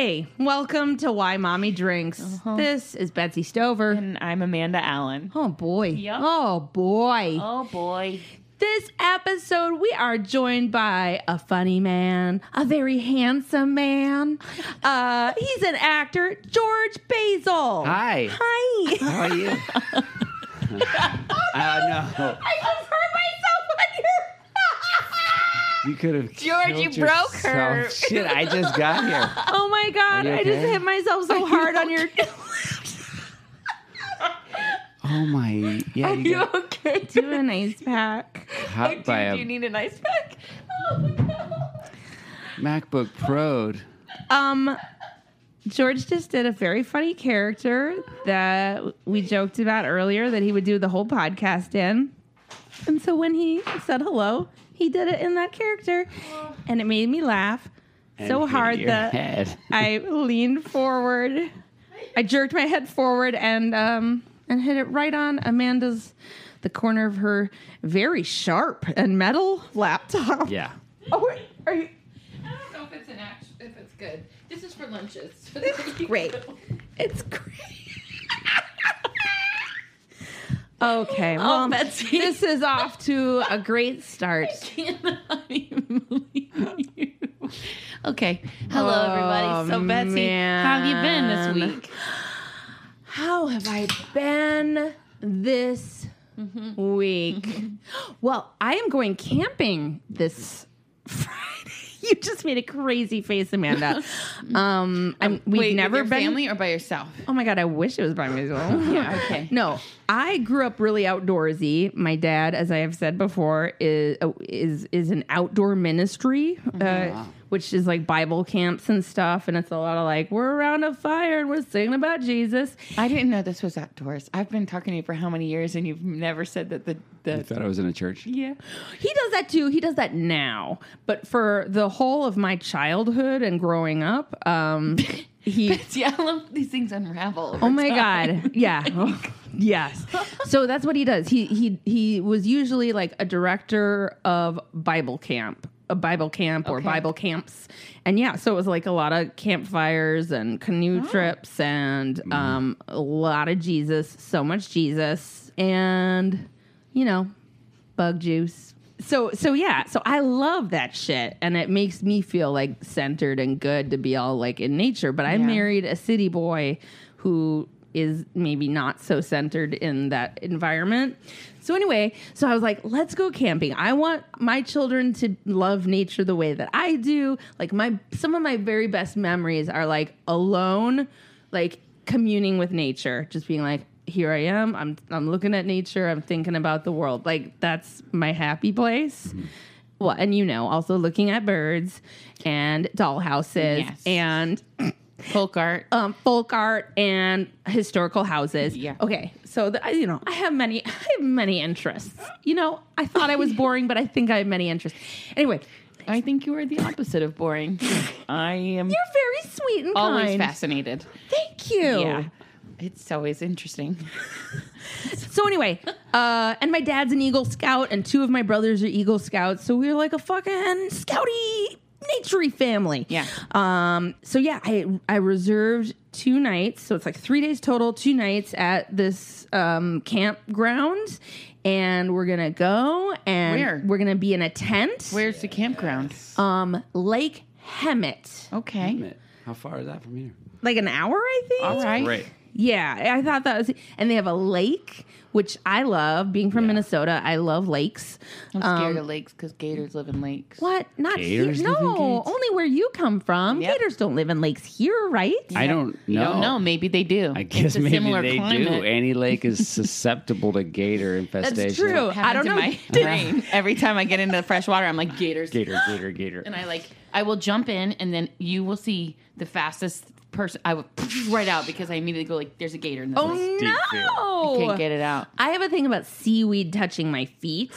drinks. Hey, welcome to Why Mommy Drinks. This is Betsy Sodaro. And I'm Amanda Allen. oh boy. Yep. Oh boy. Oh boy. This episode, we are joined by a funny man, a very handsome man. Uh, he's an actor, George Basil. Hi. Hi. How are you? I know. I just hurt myself on your. You could have. George, you broke her. Shit, I just got here. oh my god! Are you I just hit myself so hard on your. Oh my. Yeah, Are you got okay? Do an ice pack. caught by Do you need an ice pack? Oh no. MacBook Pro. Um, George just did a very funny character that we joked about earlier that he would do the whole podcast in. And so when he said hello, he did it in that character. And it made me laugh so and hit hard your that head. I leaned forward. I jerked my head forward and um and hit it right on Amanda's the corner of her very sharp and metal laptop. Yeah. Oh, wait, are you I don't know if it's an act if it's good. This is for lunches. great. It's great. okay, well, Betsy. this is off to a great start. cannot even believe you. Okay. Hello, Oh, everybody. So, Betsy, how have you been this week? How have I been this week? well, I am going camping this Friday. You just made a crazy face, Amanda. Um, I'm, we've Wait, never been. family or by yourself? Oh my god, I wish it was by myself. Yeah, okay. No, I grew up really outdoorsy. My dad, as I have said before, is uh, is is an outdoor ministry, uh, which is like Bible camps and stuff. And it's a lot of like we're around a fire and we're singing about Jesus. I didn't know this was outdoors. I've been talking to you for how many years, and you've never said that the I the thought I was in a church. yeah. He does that too. He does that now, but for the whole of my childhood and growing up, um, he Yeah, I love these things unravel. Oh my time. god. Yeah. yes. So that's what he does. He he he was usually like a director of Bible camp, a Bible camp or Okay. Bible camps. And yeah, so it was like a lot of campfires and canoe trips and um a lot of Jesus, so much Jesus and you know, bug juice. So so yeah, so I love that shit and it makes me feel like centered and good to be all like in nature, but I Yeah. married a city boy who is maybe not so centered in that environment. So anyway, so I was like, let's go camping. I want my children to love nature the way that I do. Like my some of my very best memories are like alone, like communing with nature, just being like here I am. I'm I'm looking at nature. I'm thinking about the world. Like that's my happy place. Well, and you know, also looking at birds and dollhouses Yes. and folk art. um, folk art and historical houses. Yeah. Okay. So the, I- you know, I have many, I have many interests. You know, I thought I was boring, but I think I have many interests. Anyway, I think you are the opposite of boring. I am you're very sweet and always kind. fascinated. Thank you. Yeah. It's always interesting. So anyway, uh, and my dad's an Eagle Scout, and two of my brothers are Eagle Scouts. So we're like a fucking scouty, naturey family. Yeah. Um. So yeah, I I reserved two nights, so it's like three days total, two nights at this um campground, and we're gonna go and Where? we're gonna be in a tent. Where's the campground? Um, Lake Hemet, Okay. Damn. How far is that from here? like an hour, I think. All right. Great. Yeah, I thought that was, and they have a lake, which I love. Being from Minnesota, I love lakes. I'm scared um, of lakes because gators live in lakes. What? Not Gators here? No, only where you come from. Yep. Gators don't live in lakes here, right? I don't know. don't know. Maybe they do. I guess It's a maybe similar they do. Any lake is susceptible to gator infestation. That's true. I don't know. my brain. Every time I get into the fresh water, I'm like gators. Gator, gator, gator. And I like I will jump in and then you will see the fastest person I would right out because I immediately go like there's a gator in this. Oh lake. Deep fear. no! Can't get it out. I have a thing about seaweed touching my feet.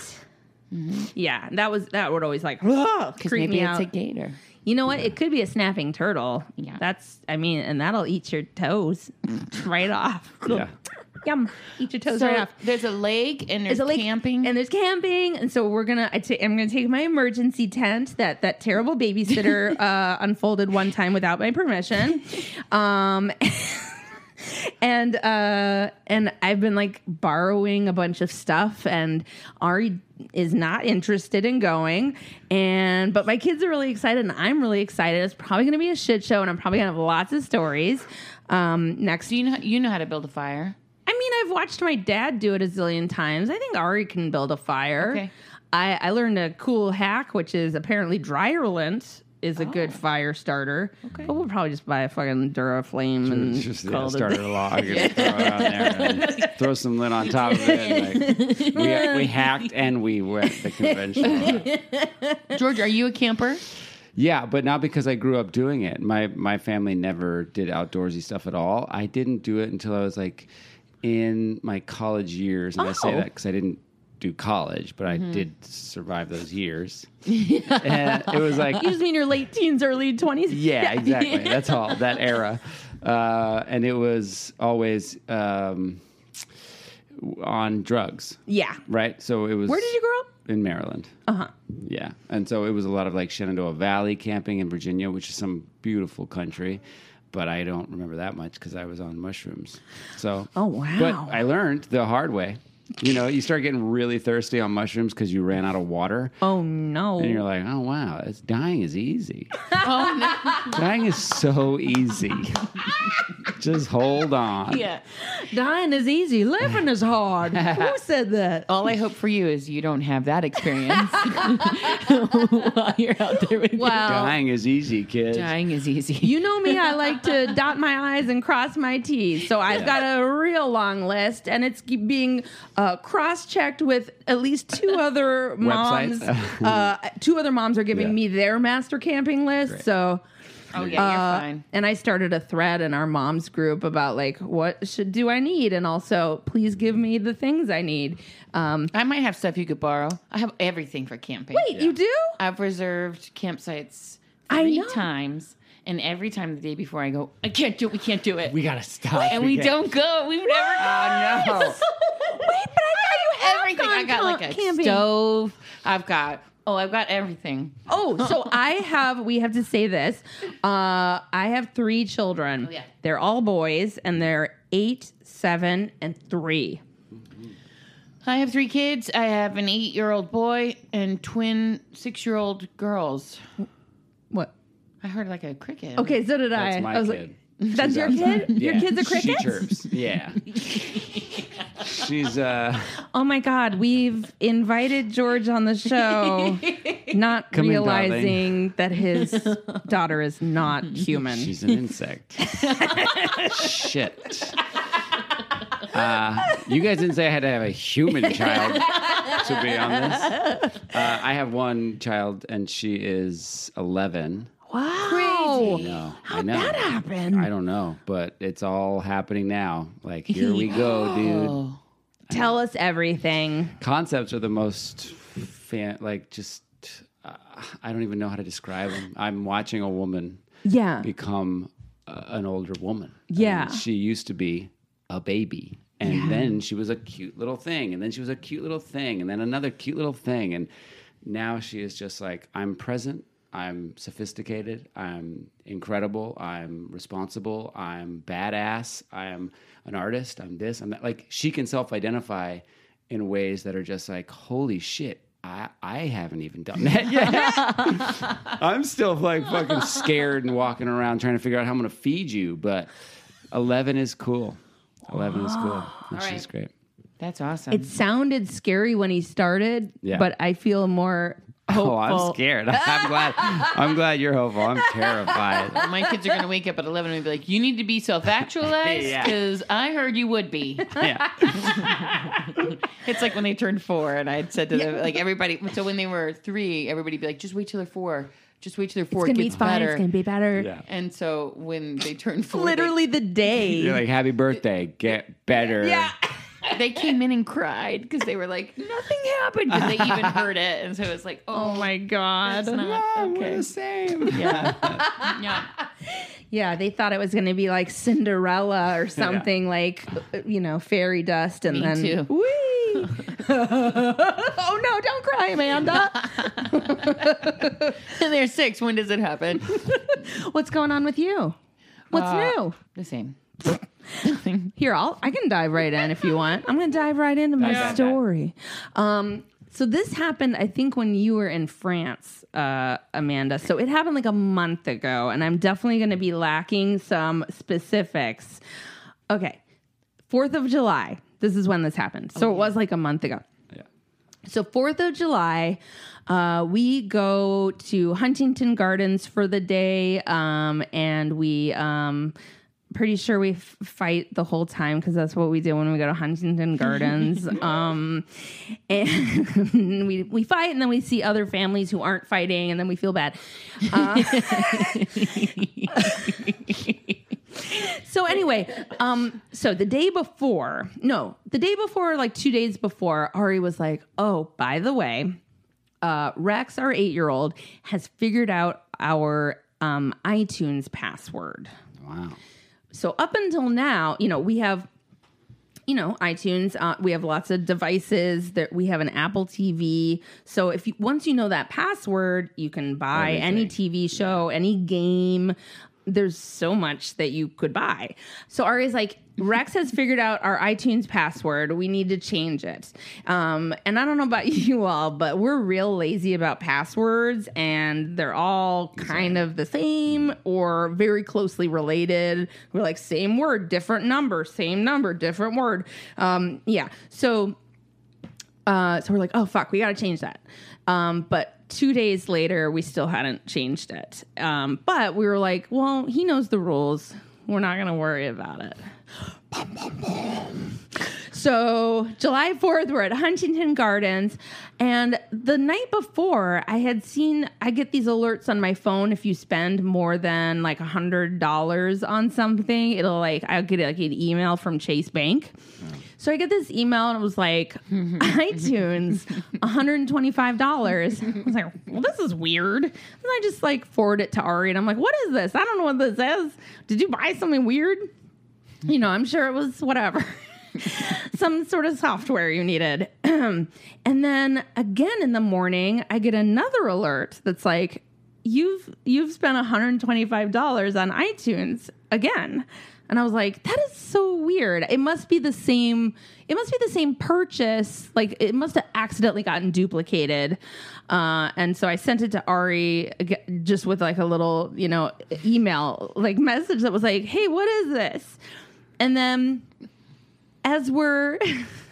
Mm-hmm. Yeah, that was that would always like ugh, Because creep maybe me it's out. a gator. You know what? It could be a snapping turtle. Yeah. That's I mean, and that'll eat your toes mm. right off. Yeah. Yum. Eat your toes So right off. there's a lake and there's There's a lake camping. and there's camping, and so we're gonna. I ta- I'm gonna take my emergency tent that that terrible babysitter uh, unfolded one time without my permission, um, and uh, and I've been like borrowing a bunch of stuff, and Ari is not interested in going, and but my kids are really excited, and I'm really excited. It's probably gonna be a shit show, and I'm probably gonna have lots of stories. Um, next Do you know you know how to build a fire? I mean, I've watched my dad do it a zillion times. I think Ari can build a fire. Okay. I, I learned a cool hack, which is apparently dryer lint is a good oh. fire starter. Okay. But we'll probably just buy a fucking Duraflame and Just call yeah, it a start a log and throw it on there and throw some lint on top of it. and, like, we, we hacked and we went the conventional. George, are you a camper? Yeah, but not because I grew up doing it. My my family never did outdoorsy stuff at all. I didn't do it until I was like in my college years, and I say Oh. that because I didn't do college, but I did survive those years. and it was like You just mean your late teens, early 20s? yeah, exactly. That's all that era, uh, and it was always um, on drugs, Yeah. right? So it was. Where did you grow up? In Maryland. Uh huh. Yeah, and so it was a lot of like Shenandoah Valley camping in Virginia, which is some beautiful country, but I don't remember that much because I was on mushrooms. So, Oh, wow. But I learned the hard way. You know, you start getting really thirsty on mushrooms because you ran out of water, Oh, no. and you're like, oh wow, it's, dying is easy. Oh no. dying is so easy. Just hold on. yeah. Dying is easy, living is hard. Who said that? All I hope for you is you don't have that experience while you're out there with Wow. Dying is easy, kids. Dying is easy. You know me, I like to dot my I's and cross my T's. So I've got a real long list, and it's being uh, cross checked with at least two other moms. Uh, two other moms are giving Yeah. me their master camping list. Great. So. oh yeah, you're uh, fine. and I started a thread in our moms group about like what should do I need, and also please give me the things I need. Um, I might have stuff you could borrow. I have everything for camping. wait, you do? I've reserved campsites I three know. times, and every time the day before I go, I can't do it. We can't do it. We gotta stop. and we can't- don't go. We've never. Oh no. Wait, but I thought you have everything. I gone got like a camping. stove. I've got. Oh, I've got everything. Oh, so I have. We have to say this. Uh, I have three children. Oh, yeah. They're all boys, and they're eight, seven, and three. I have three kids. I have an eight-year-old boy and twin six-year-old girls. What? I heard like a cricket. Okay, so did I. That's I. my I was kid. like, that's She's your outside. kid. Your Yeah. kid's a cricket. She chirps. Yeah. She's uh Oh my God, we've invited George on the show, not Come in, realizing that his daughter is not human. she's an insect. Shit. Uh, you guys didn't say I had to have a human child to be on this. Uh, I have one child, and she is eleven. Wow. No, I How'd know. that happen? I don't know, but it's all happening now. Like here we go, dude. Tell us everything. concepts are the most fan like just uh, i don't even know how to describe them i'm watching a woman Yeah. become uh, an older woman Yeah. And she used to be a baby and then she was a cute little thing and then she was a cute little thing and then another cute little thing and now she is just like i'm present i'm sophisticated i'm incredible i'm responsible i'm badass i'm an artist i'm this i'm that like she can self-identify in ways that are just like holy shit I, I haven't even done that yet. I'm still like fucking scared and walking around trying to figure out how I'm going to feed you. But 11 is cool. 11 is cool. And she's right. great. That's awesome. It sounded scary when he started, Yeah. but I feel more hopeful. Oh, I'm scared. I'm glad. I'm glad you're hopeful. I'm terrified. My kids are going to wake up at 11 and be like, You need to be self actualized Yeah. because I heard you would be. Yeah. It's like when they turned four, and I had said to them, like, everybody, so when they were three, everybody be like, Just wait till they're four. Just wait till they're four. It's gonna it be fine. better. It's gonna be better. Yeah. And so when they turned four, they- Literally the day. You're like, happy birthday. Get better. yeah. They came in and cried because they were like, nothing happened. Because they even heard it. And so it's like, oh, Oh my god. that's not Mom, we're the same. Yeah. yeah. Yeah, they thought it was going to be like Cinderella or something like, you know, fairy dust, and Me then too. Whee! oh no! Don't cry, Amanda. and They're six. When does it happen? What's going on with you? What's Uh, new? The same. Here, I'll I can dive right in if you want. I'm going to dive right into my dive. story. Um, so this happened, I think, when you were in France, uh, Amanda. So it happened like a month ago, and I'm definitely going to be lacking some specifics. Okay, Fourth of July. This is when this happened. So it was like a month ago. Yeah. So Fourth of July, uh, we go to Huntington Gardens for the day, um, and we. Um, Pretty sure we f- fight the whole time because that's what we do when we go to Huntington Gardens. um, and we we fight, and then we see other families who aren't fighting, and then we feel bad. Uh, so anyway, um, so the day before, no, the day before, like two days before, Ari was like, "Oh, by the way, uh, Rex, our eight-year-old, has figured out our um, iTunes password." Wow. So up until now, you know, we have you know iTunes. Uh, we have lots of devices. That we have an Apple TV. So if you, once you know that password, you can buy any TV show, any game. There's so much that you could buy. So Ari's like, Rex has figured out our iTunes password. We need to change it. Um, and I don't know about you all, but we're real lazy about passwords, and they're all kind of the same or very closely related. We're like same word, different number, same number, different word. Um, yeah. So uh, so we're like, oh fuck, we got to change that. Um, but two days later, we still hadn't changed it. Um, but we were like, well, he knows the rules. We're not gonna worry about it. So July 4th, we're at Huntington Gardens. And the night before, I had seen, I get these alerts on my phone if you spend more than like a $100 on something. It'll like, I'll get like an email from Chase Bank. So I get this email and it was like, iTunes, $125. I was like, well, this is weird. And I just like forward it to Ari and I'm like, what is this? I don't know what this is. Did you buy something weird? You know, I'm sure it was whatever. some sort of software you needed. and then again in the morning, I get another alert that's like, you've you've spent $125 on iTunes again. And I was like, that is so weird. It must be the same, it must be the same purchase. Like it must have accidentally gotten duplicated. Uh, and so I sent it to Ari just with like a little, you know, email like message that was like, hey, what is this? And then as we're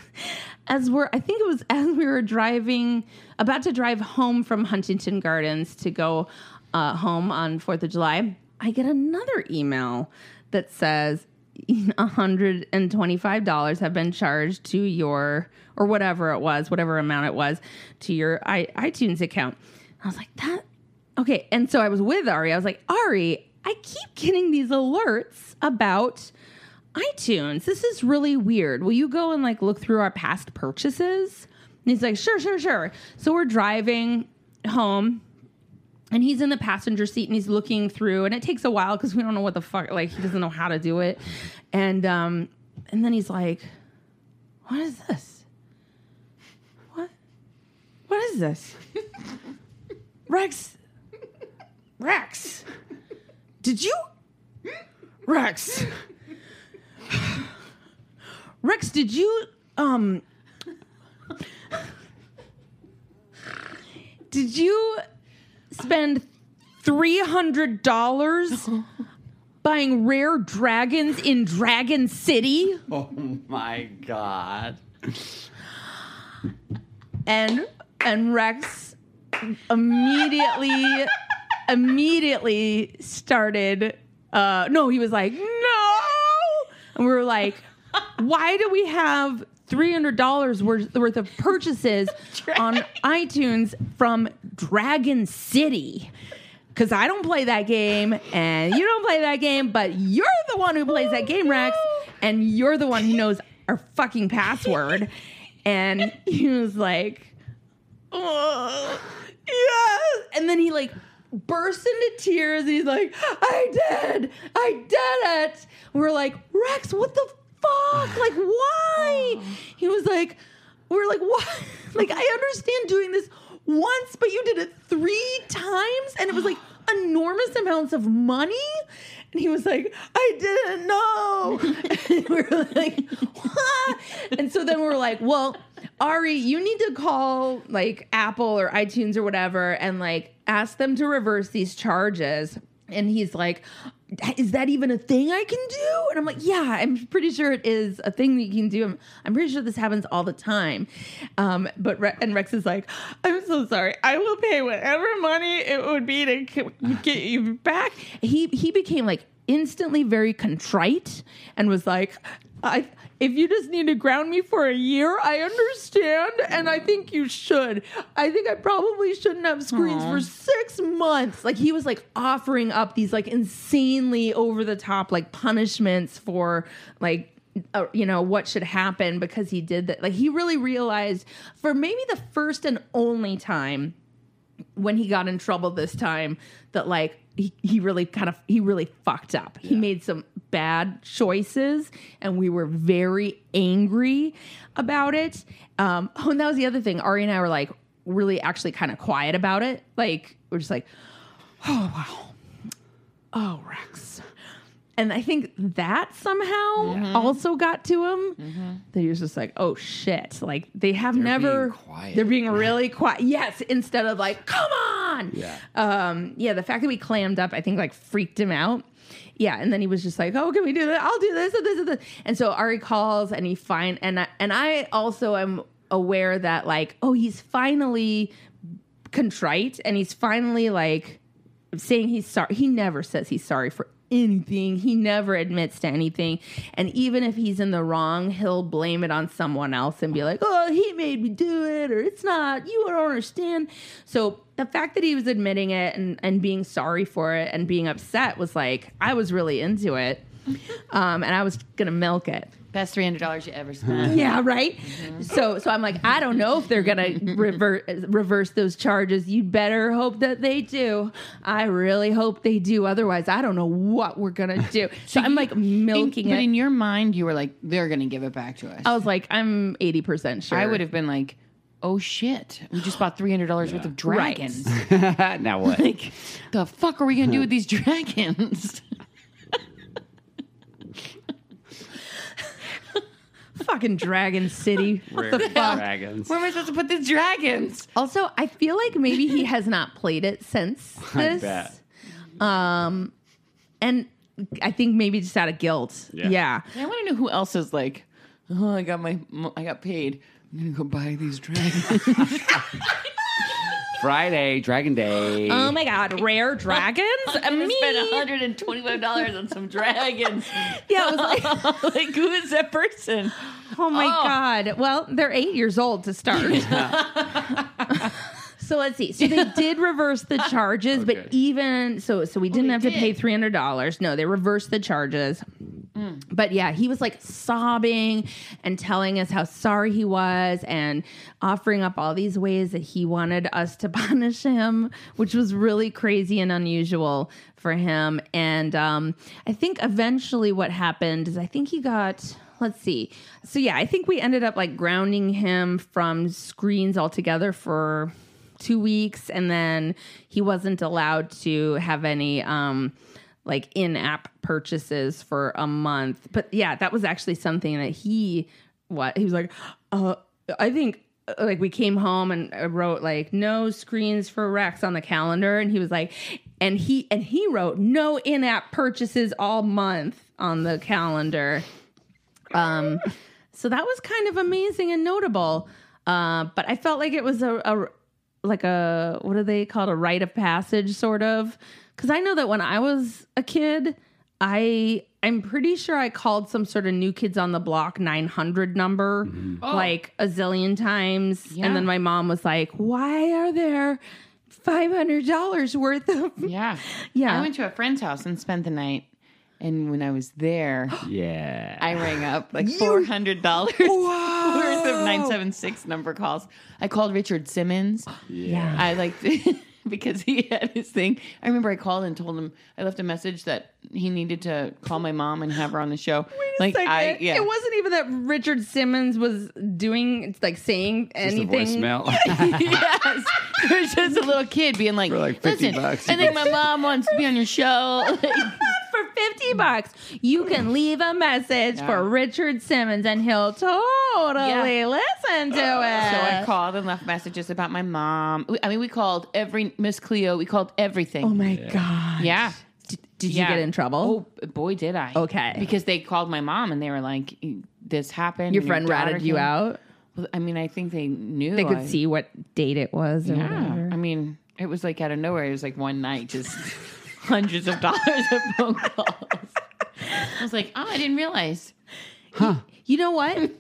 as we're I think it was as we were driving about to drive home from Huntington Gardens to go uh, home on 4th of July, I get another email that says $125 have been charged to your or whatever it was, whatever amount it was to your I, iTunes account. I was like, that okay. And so I was with Ari. I was like, Ari, I keep getting these alerts about iTunes. This is really weird. Will you go and like look through our past purchases? And he's like, sure, sure, sure. So we're driving home and he's in the passenger seat and he's looking through and it takes a while because we don't know what the fuck like he doesn't know how to do it. And um and then he's like, What is this? What what is this? Rex Rex Did you Rex Rex, did you um did you spend three hundred dollars buying rare dragons in Dragon City? Oh my god. And and Rex immediately immediately started uh no, he was like, "No!" And we were like, "Why do we have $300 worth worth of purchases on iTunes from Dragon City?" Cuz I don't play that game and you don't play that game, but you're the one who plays that game, Rex, and you're the one who knows our fucking password. And he was like, oh, yes. And then he like bursts into tears. and He's like, I did, I did it. We're like, Rex, what the fuck? Like, why? He was like, we're like, what? Like, I understand doing this once, but you did it three times, and it was like enormous amounts of money. And he was like, I didn't know. and we were like, what? And so then we are like, well, Ari, you need to call like Apple or iTunes or whatever and like ask them to reverse these charges. And he's like, is that even a thing I can do? And I'm like, yeah, I'm pretty sure it is a thing that you can do. I'm, I'm pretty sure this happens all the time. Um, but Re- and Rex is like, I'm so sorry. I will pay whatever money it would be to c- get you back. He he became like instantly very contrite and was like, I if you just need to ground me for a year, I understand, and I think you should. I think I probably shouldn't have screens for six months. Like he was like offering up these like insanely over the top like punishments for like uh, you know what should happen because he did that. Like he really realized for maybe the first and only time when he got in trouble this time that like he, he really kind of he really fucked up. He made some bad choices and we were very angry about it. Um oh and that was the other thing. Ari and i were like really actually kind of quiet about it. Like we're just like oh wow. Oh rex and I think that somehow also got to him. That he was just like, "Oh shit!" Like they have never. being quiet. They're being really quiet. Yes, instead of like, "Come on!" Yeah. Um. Yeah. The fact that we clammed up, I think, like freaked him out. Yeah, and then he was just like, "Oh, can we do that? I'll do this and this and this." And so Ari calls, and he find and I, and I also am aware that like, oh, he's finally contrite, and he's finally like saying he's sorry. He never says he's sorry for anything. He never admits to anything. And even if he's in the wrong, he'll blame it on someone else and be like, oh, he made me do it, or it's not, you don't understand. So the fact that he was admitting it and, and being sorry for it and being upset was like, I was really into it. Um, and I was gonna milk it. Best three hundred dollars you ever spent. Yeah, right. So, so I'm like, I don't know if they're gonna revert reverse those charges. You'd better hope that they do. I really hope they do. Otherwise, I don't know what we're gonna do. So I'm like milking but it. in your mind, you were like, they're going to give it back to us. I was like, I'm 80 percent sure. I would have been like, oh shit, we just bought three hundred dollars worth of Right. dragons. now what? like, the fuck are we going to do with these dragons? Fucking Dragon City. What Rare the fuck? dragons. Where am I supposed to put these dragons? Also, I feel like maybe he has not played it since I this. bet. Um, and I think maybe just out of guilt. Yeah. yeah. I want to know who else is like, oh, I got my, I got paid. I'm gonna go buy these dragons. Friday, Dragon Day. Oh my god, rare dragons? I'm gonna Me. spend 125 dollars on some dragons. Yeah, it was like, like, who is that person? oh my Oh. god. Well, they're eight years old to start. so let's see. So they did reverse the charges, but even so, so we didn't they have to pay three hundred dollars. No, they reversed the charges. But yeah, he was like sobbing and telling us how sorry he was and offering up all these ways that he wanted us to punish him, which was really crazy and unusual for him. And um, I think eventually what happened is I think he got. Let's see. So yeah, I think we ended up like grounding him from screens altogether for two weeks, and then he wasn't allowed to have any um, like in-app purchases for a month. But yeah, that was actually something that he what he was like. Uh, I think uh, like we came home and I wrote like no screens for Rex on the calendar, and he was like, and he and he wrote no in-app purchases all month on the calendar. Um, so that was kind of amazing and notable. Uh, but I felt like it was a, a like a what do they call it a rite of passage sort of because I know that when I was a kid, I I'm pretty sure I called some sort of New Kids on the Block 900 number mm-hmm. oh. like a zillion times, Yeah. and then my mom was like, "Why are there?" Five hundred dollars worth of Yeah. Yeah. I went to a friend's house and spent the night. And when I was there, Yeah. I rang up like four hundred dollars worth of nine seven six number calls. I called Richard Simmons. yeah. I like because he had his thing. I remember I called and told him I left a message that he needed to call my mom and have her on the show. like Second, I yeah. It wasn't even that Richard Simmons was doing like saying Just anything. voicemail. yes. It was just a little kid being like, For like 50 Listen, bucks, I you think my mom wants to be on your show. For 50 bucks, you can leave a message Yeah. for Richard Simmons and he'll totally Yeah. listen to it. So I called and left messages about my mom. I mean, we called every Miss Cleo. We called everything. oh my God. yeah. Did, did Yeah. you get in trouble? Oh boy, did I! Okay. because they called my mom and they were like, "This happened." Your friend daughter ratted you out? Well, I mean, I think they knew. They could I- see what date it was or Yeah, whatever. I mean, it was like out of nowhere. It was like one night, just hundreds of dollars of phone calls. I was like, "Oh, I didn't realize." Huh. You know what?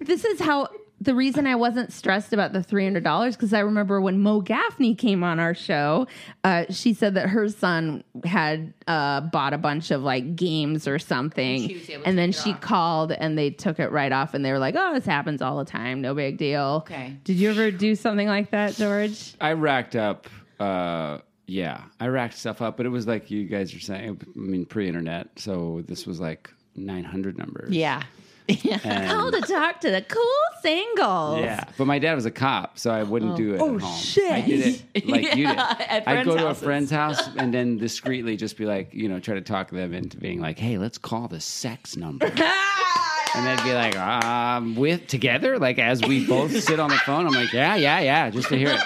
this is how the reason I wasn't stressed about the three hundred dollars because I remember when Mo Gaffney came on our show, uh, she said that her son had uh, bought a bunch of like games or something, She was able to and then she off. called and they took it right off, and they were like, "Oh, this happens all the time, no big deal." Okay. Did you ever do something like that, George? I racked up. Uh, yeah, I racked stuff up, but it was like you guys are saying. I mean, pre-internet, so this was like 900 numbers. Yeah. And- Call to talk to the cool singles. Yeah, but my dad was a cop, so I wouldn't do it Oh, at home. shit. I did it like you did. at I'd go friends' to houses. a friend's house and then discreetly just be like, you know, try to talk them into being like, "Hey, let's call the sex number," and they'd be like, "Um, with together, like as we both sit on the phone." I'm like, "Yeah, yeah, yeah," just to hear it.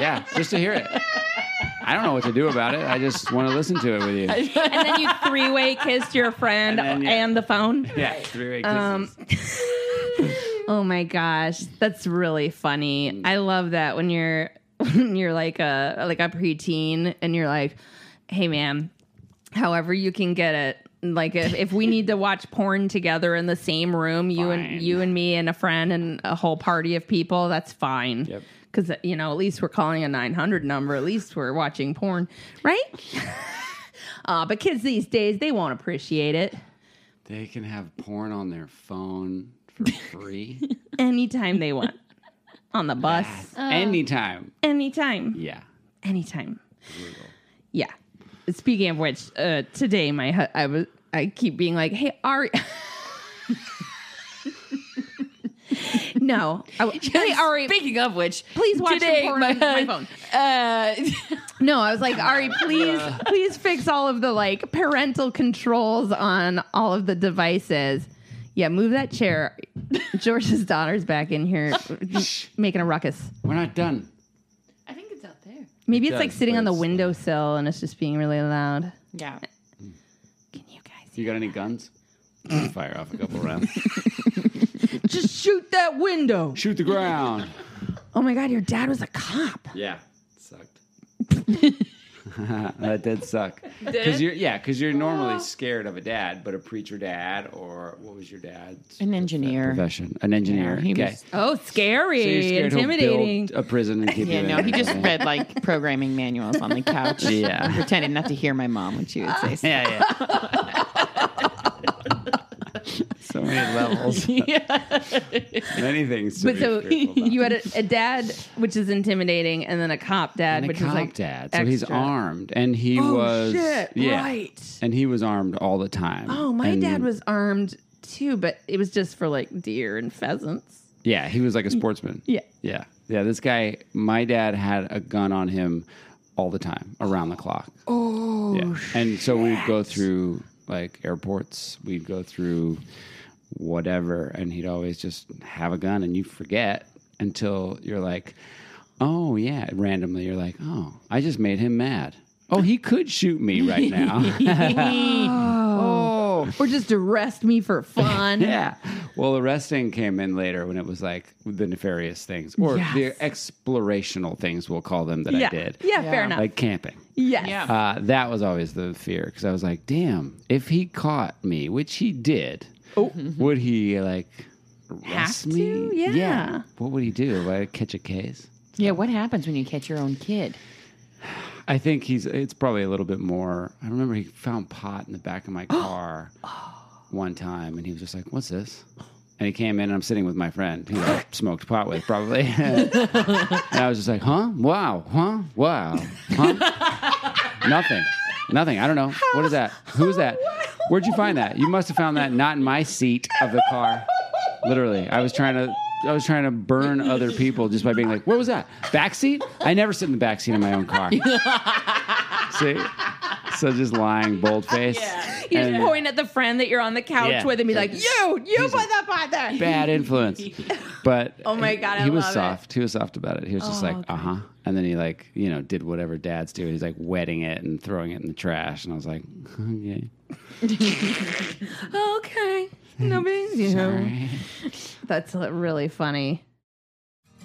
Yeah, just to hear it. I don't know what to do about it. I just want to listen to it with you. and then you three way kissed your friend And and, then, yeah. the phone. Yeah, three-way kisses. Um, Oh my gosh, that's really funny. I love that when you're when you're like a like a preteen and you're like, "Hey, man, however you can get it." Like if, if we need to watch porn together in the same room, you Fine. and you and me and a friend and a whole party of people, that's fine. Yep. Because you know, at least we're calling a nine hundred number. At least we're watching porn, right? uh, but kids these days, they won't appreciate it. they can have porn on their phone for free anytime they want on the bus anytime. anytime Yeah. anytime yeah speaking of which uh today my i was i keep being like hey ari no I w- hey ari Speaking of which, Please watch some today, porn on my phone. Uh, no i was like ari please please fix all of the like parental controls on all of the devices yeah move that chair george's daughter's back in here making a ruckus We're not done. I think it's out there. Maybe It it's like sitting on the it's, uh, windowsill and it's just being really loud. Yeah. Can you guys You got any guns? Fire off a couple rounds. Just shoot that window? Shoot the ground. Oh my god, your dad was a cop. Yeah, sucked. that did suck. Because you're yeah, because you're normally scared of a dad, but a preacher dad or what was your dad's An engineer. profession? An engineer. Yeah, he okay. was- Oh, scary, So you're scared he'll intimidating. build a prison and keep Yeah, you no, in he it. just read like programming manuals on the couch. Yeah. and pretended not to hear my mom when she would say stuff. Yeah, yeah. So many levels. Many things. To But so you had a, a dad, which is intimidating, and then a cop dad, and a which cop is like dad. So he's armed, and he Oh, was shit, yeah, right. and he was armed all the time. Oh, my And- dad was armed too, but it was just for like deer and pheasants. Yeah, he was like a sportsman. Yeah. Yeah. Yeah. This guy, my dad had a gun on him all the time, around the clock. Oh, Yeah. And so we'd go through like airports, we'd go through whatever, and he'd always just have a gun and you forget until you're like, oh, yeah, randomly you're like, oh, I just made him mad. Oh, he could shoot me right now. oh. or just arrest me for fun. Yeah. Well, arresting came in later when it was like the nefarious things or Yes. the explorational things, we'll call them, that yeah, I did. yeah, fair enough. Like camping. yes. Yeah. Uh, that was always the fear because I was like, damn, if he caught me, which he did, Oh. would he like arrest Have me? to? Yeah. What would he do? Would I catch a case? Yeah, what happens when you catch your own kid? I think he's. It's probably a little bit more. I remember he found pot in the back of my car one time, and he was just like, "What's this?" And he came in, and I'm sitting with my friend who I smoked pot with, probably. and I was just like, huh? Wow. Huh? Wow. Huh? Nothing. Nothing. I don't know. What is that? Who is that? Where'd you find that? You must have found that not in my seat of the car. Literally. I was trying to. I was trying to burn other people just by being like, "What was that? Back seat? I never sit in the back seat of my own car." See, so just lying, bold face. You just point at the friend that you're on the couch Yeah. with and be like, "You, you put that pot there." bad influence. But Oh my God, I he was love it. Oh, soft. He was soft about it. He was just like, uh huh. And then he like, you know, did whatever dads do. He's like wetting it and throwing it in the trash. And I was like, okay, Okay, no big deal. sorry. That's really funny.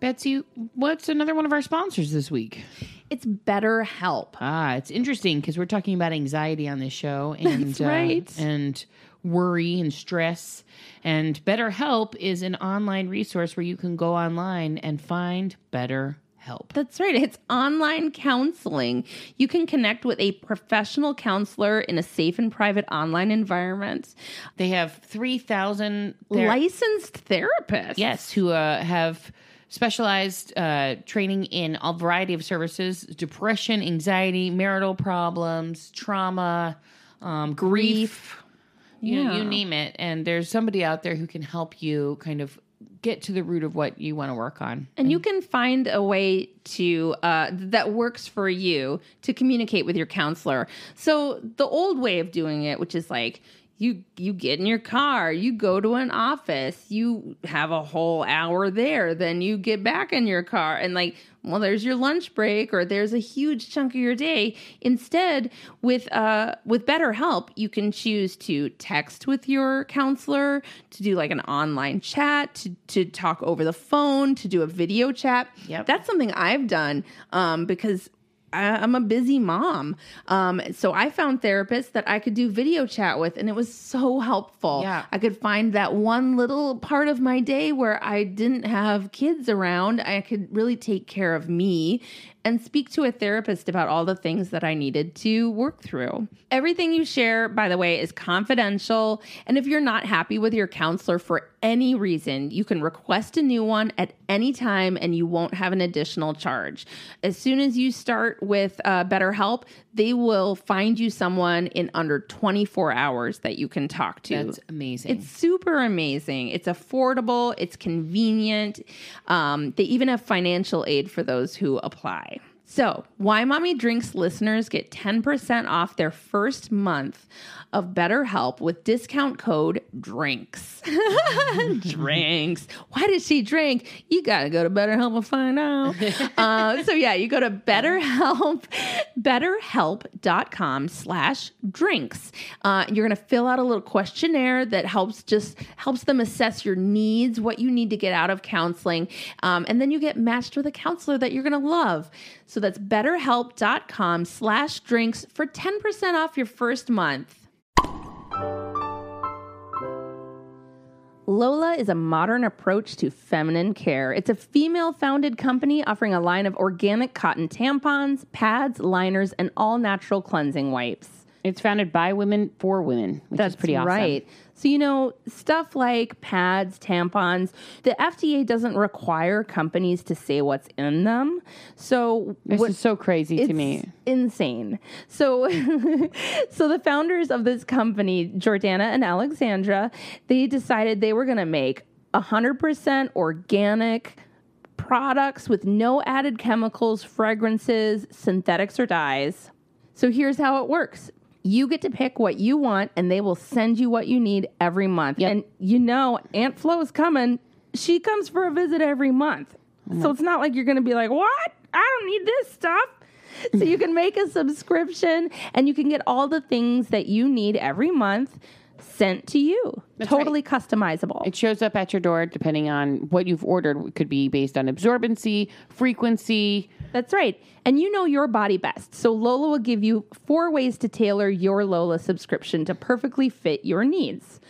Betsy, what's another one of our sponsors this week? It's BetterHelp. Ah, it's interesting because we're talking about anxiety on this show and That's right. and worry and stress. And BetterHelp is an online resource where you can go online and find better help. That's right. It's online counseling. You can connect with a professional counselor in a safe and private online environment. They have 3,000 Licensed therapists. Yes, who uh, have specialized uh, training in a variety of services depression, anxiety, marital problems, trauma, um, grief. You, know, you name it. And there's somebody out there who can help you kind of get to the root of what you want to work on. And you can find a way to uh, that works for you to communicate with your counselor. So the old way of doing it, which is like you you get in your car, you go to an office, you have a whole hour there, then you get back in your car, and like, well, there's your lunch break, or there's a huge chunk of your day. Instead, with uh with BetterHelp, you can choose to text with your counselor, to do like an online chat, to to talk over the phone, to do a video chat. Yep. That's something I've done um, because I- I'm a busy mom. Um, so I found therapists that I could do video chat with, and it was so helpful. Yeah. I could find that one little part of my day where I didn't have kids around. I could really take care of me and speak to a therapist about all the things that I needed to work through. Everything you share, by the way, is confidential. And if you're not happy with your counselor for any reason, you can request a new one at any time and you won't have an additional charge. As soon as you start with uh, BetterHelp, they will find you someone in under 24 hours that you can talk to. That's amazing. It's super amazing. It's affordable. It's convenient. Um, they even have financial aid for those who apply. So, Why Mommy Drinks listeners get 10% off their first month of BetterHelp with discount code DRINKS. drinks. Why does she drink? You got to go to BetterHelp and find out. uh, so, yeah, you go to BetterHelp, betterhelp.com slash drinks. Uh, you're going to fill out a little questionnaire that helps just helps them assess your needs, what you need to get out of counseling. Um, and then you get matched with a counselor that you're going to love. So that's betterhelp.com slash drinks for 10% off your first month. Lola is a modern approach to feminine care. It's a female founded company offering a line of organic cotton tampons, pads, liners, and all natural cleansing wipes. It's founded by women for women, which That's is pretty awesome. right. So, you know, stuff like pads, tampons, the FDA doesn't require companies to say what's in them. So, This what- is so crazy to me. insane. So, so the founders of this company, Jordana and Alexandra, they decided they were going to make 100% organic products with no added chemicals, fragrances, synthetics, or dyes. So here's how it works. You get to pick what you want, and they will send you what you need every month. Yep. And you know, Aunt Flo is coming. She comes for a visit every month. So mm-hmm. it's not like you're going to be like, what? I don't need this stuff. So you can make a subscription and you can get all the things that you need every month sent to you. totally customizable. It shows up at your door depending on what you've ordered. It could be based on absorbency, frequency. That's right. And you know your body best. So Lola will give you four ways to tailor your Lola subscription to perfectly fit your needs.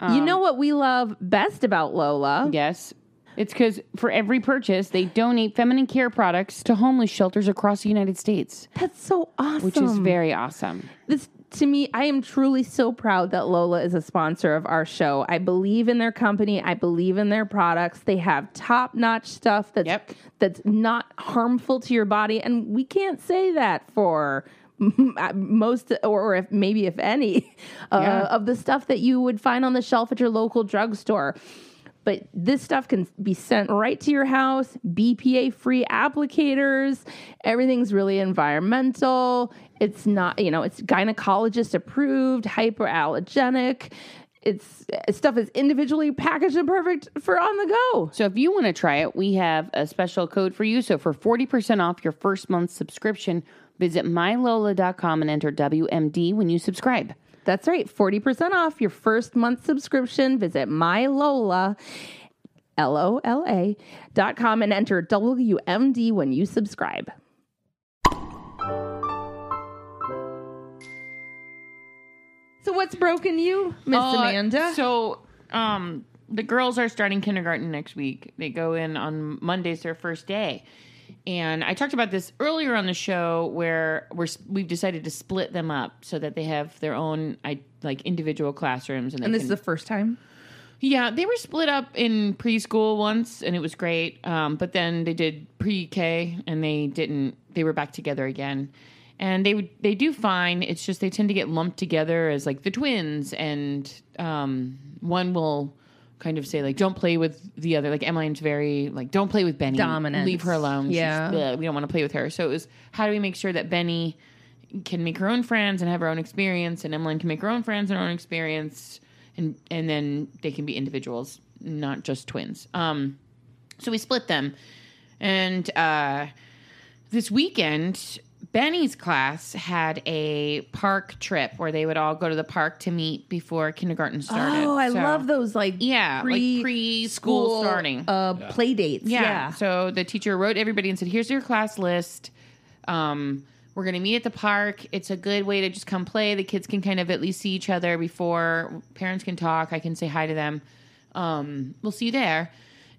you um, know what we love best about Lola? Yes. It's because for every purchase, they donate feminine care products to homeless shelters across the United States, That's so awesome. which is very awesome. this to me, I am truly so proud that Lola is a sponsor of our show. I believe in their company. I believe in their products. They have top notch stuff that's Yep. that's not harmful to your body, and we can't say that for most or, if maybe if any uh, Yeah. of the stuff that you would find on the shelf at your local drugstore. But this stuff can be sent right to your house, BPA free applicators. Everything's really environmental. It's not, you know, it's gynecologist approved, hyperallergenic. It's stuff is individually packaged and perfect for on the go. So if you want to try it, we have a special code for you. So for 40% off your first month's subscription, visit mylola.com and enter WMD when you subscribe. That's right, 40% off your first month subscription. Visit mylola, L-O-L-A, dot com and enter WMD when you subscribe. So what's broken you, Miss Uh, Amanda? So, um, the girls are starting kindergarten next week. They go in on Monday's their first day. And I talked about this earlier on the show where we're we've decided to split them up so that they have their own I like individual classrooms and, and this can, is the first time? Yeah, they were split up in preschool once, and it was great. Um, but then they did pre-K, and they didn't. They were back together again, and they they do fine. It's just they tend to get lumped together as like the twins, and um, one will kind of say like, "Don't play with the other." Like Emmeline's very like, "Don't play with Benny. Dominant. Leave her alone. Yeah. bleh, we don't want to play with her." So it was how do we make sure that Benny can make her own friends and have her own experience, and Emmeline can make her own friends and her own experience, and and then they can be individuals, not just twins. Um, so we split them, and uh, this weekend, Benny's class had a park trip where they would all go to the park to meet before kindergarten started. Oh, I So- love those like Yeah, pre- like preschool starting. uh, play dates. yeah. Yeah. So the teacher wrote everybody and said, "Here's your class list. Um, we're going to meet at the park. It's a good way to just come play. The kids can kind of at least see each other before parents can talk. I can say hi to them. Um, we'll see you there."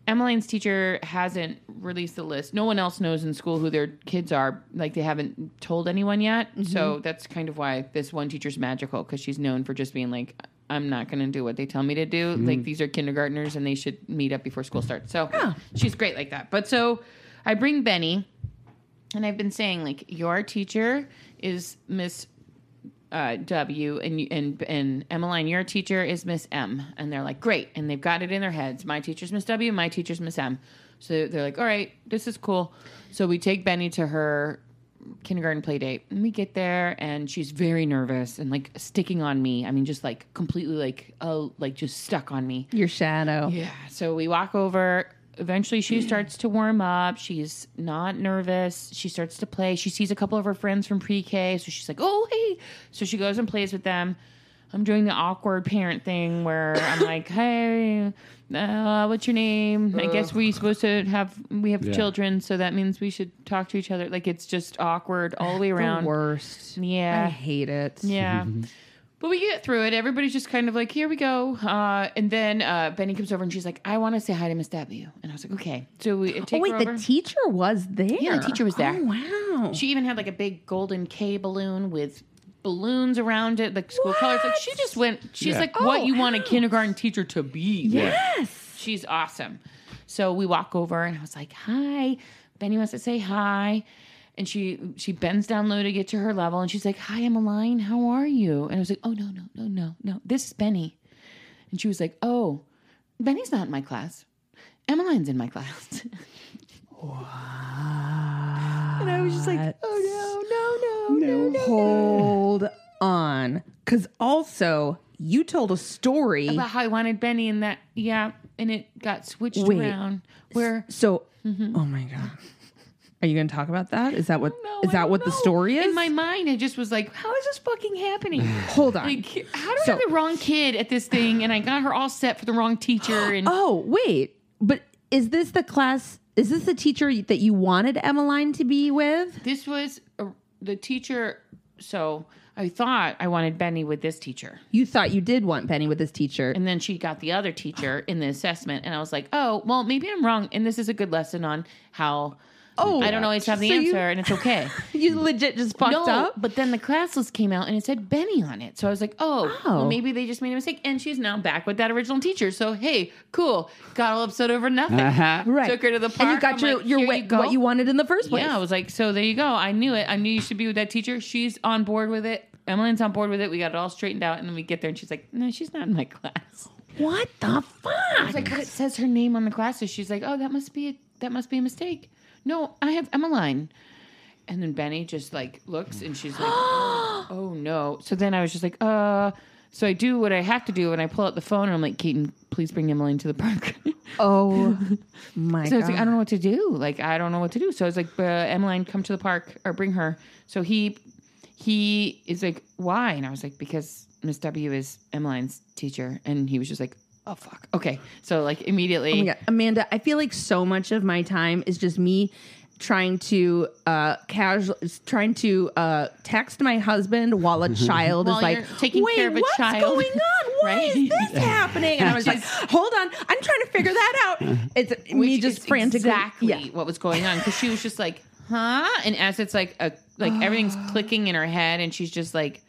Emmeline's teacher hasn't released the list. No one else knows in school who their kids are. Like they haven't told anyone yet. So mm-hmm. that's kind of why this one teacher's magical because she's known for just being like, I'm not going to do what they tell me to do. Mm-hmm. Like these are kindergartners and they should meet up before school starts. So she's great like that. But so I bring Benny, and I've been saying like your teacher is Miss uh, W and and and Emmeline, your teacher is Miss M, and they're like great, and they've got it in their heads. My teacher's Miss W, my teacher's Miss M. So they're like, all right, this is cool. So we take Benny to her kindergarten play date, and we get there, and she's very nervous and like sticking on me. I mean, just like completely like oh, like just stuck on me. Your shadow. Yeah. So we walk over. Eventually, she starts to warm up. She's not nervous. She starts to play. She sees a couple of her friends from pre K. So she's like, oh, hey. So she goes and plays with them. I'm doing the awkward parent thing where I'm like, hey, uh, what's your name? I guess we're supposed to have, we have Yeah. children. So that means we should talk to each other. Like, it's just awkward all the way around. The worst. Yeah. I hate it. Yeah. But we get through it. Everybody's just kind of like, here we go. Uh, and then uh, Benny comes over and she's like, I want to say hi to Miss W. And I was like, okay. So we take Oh wait, her the teacher was there. Yeah, the teacher was there. Oh wow. she even had like a big golden K balloon with balloons around it, like school colors. Like she just went, she's Yeah. like what Oh, you want a kindergarten teacher to be. yes. She's awesome. So we walk over and I was like, "Hi." Benny wants to say hi. And she she bends down low to get to her level and she's like, "Hi, Emmeline. How are you?" And I was like, "Oh, no, no, no, no. No. This is Benny." And she was like, "Oh, Benny's not in my class. Emmeline's in my class." Wow. And I was just like, "Oh no, no, no, no, no." Hold on. Because also, you told a story. About how I wanted Benny and that yeah, and it got switched Wait. around where so, Mm-hmm. oh my God. Are you going to talk about that? Is that what No, is that what the story is? In my mind, I just was like, how is this fucking happening? Hold on. Like, how do I have the wrong kid at this thing? And I got her all set for the wrong teacher. And oh, wait. But is this the class is this the teacher that you wanted Emmeline to be with? this was a, the teacher. So I thought I wanted Benny with this teacher. You thought you did want Benny with this teacher. And then she got the other teacher in the assessment. And I was like, oh, well, maybe I'm wrong. And this is a good lesson on how Oh, I don't always have the so answer you- and it's okay. you legit just fucked no, up. but then the class list came out and it said Benny on it. So I was like, oh, Oh. well, maybe they just made a mistake. And she's now back with that original teacher. So, hey, cool. Got all upset over nothing. Uh-huh. Right. Took her to the park. And you got I'm your like, your "Here wa- you go." what you wanted in the first place. Yeah, I was like, so there you go. I knew it. I knew you should be with that teacher. She's on board with it. Emmeline's on board with it. We got it all straightened out. And then we get there and she's like, no, she's not in my class. what the fuck? I was like, but it says her name on the classes. She's like, oh, that must be a, that must be a mistake. No, I have Emmeline. And then Benny just like looks and she's like, oh, oh, no. So then I was just like, uh, so I do what I have to do and I pull out the phone and I'm like, Keaton, please bring Emmeline to the park. oh my So I was god. like, I don't know what to do. Like, I don't know what to do. So I was like, uh, Emmeline, come to the park or bring her. So he he is like, why? And I was like, because Miss W is Emmeline's teacher. And he was just like, oh fuck. Okay. So like immediately, Oh. Amanda, I feel like so much of my time is just me trying to uh casual trying to uh text my husband while a child While is like taking Wait, care of a what's child." going on? Why Right? is this happening? And I was like, hold on, I'm trying to figure that out. It's me just frantically exactly yeah. what was going on because she was just like, huh? And as it's like a like everything's clicking in her head, and she's just like,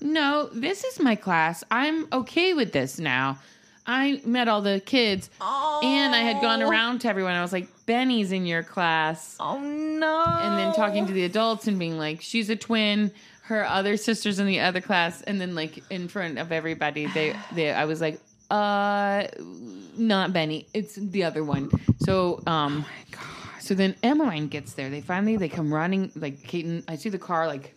no, this is my class. I'm okay with this now. I met all the kids, and I had gone around to everyone. I was like, Benny's in your class. Oh no. and then talking to the adults and being like, she's a twin. Her other sisters in the other class, and then like in front of everybody, they, they, I was like, uh, not Benny, it's the other one. So, um, so then Emmeline gets there. They finally they come running like Keaton. I see the car like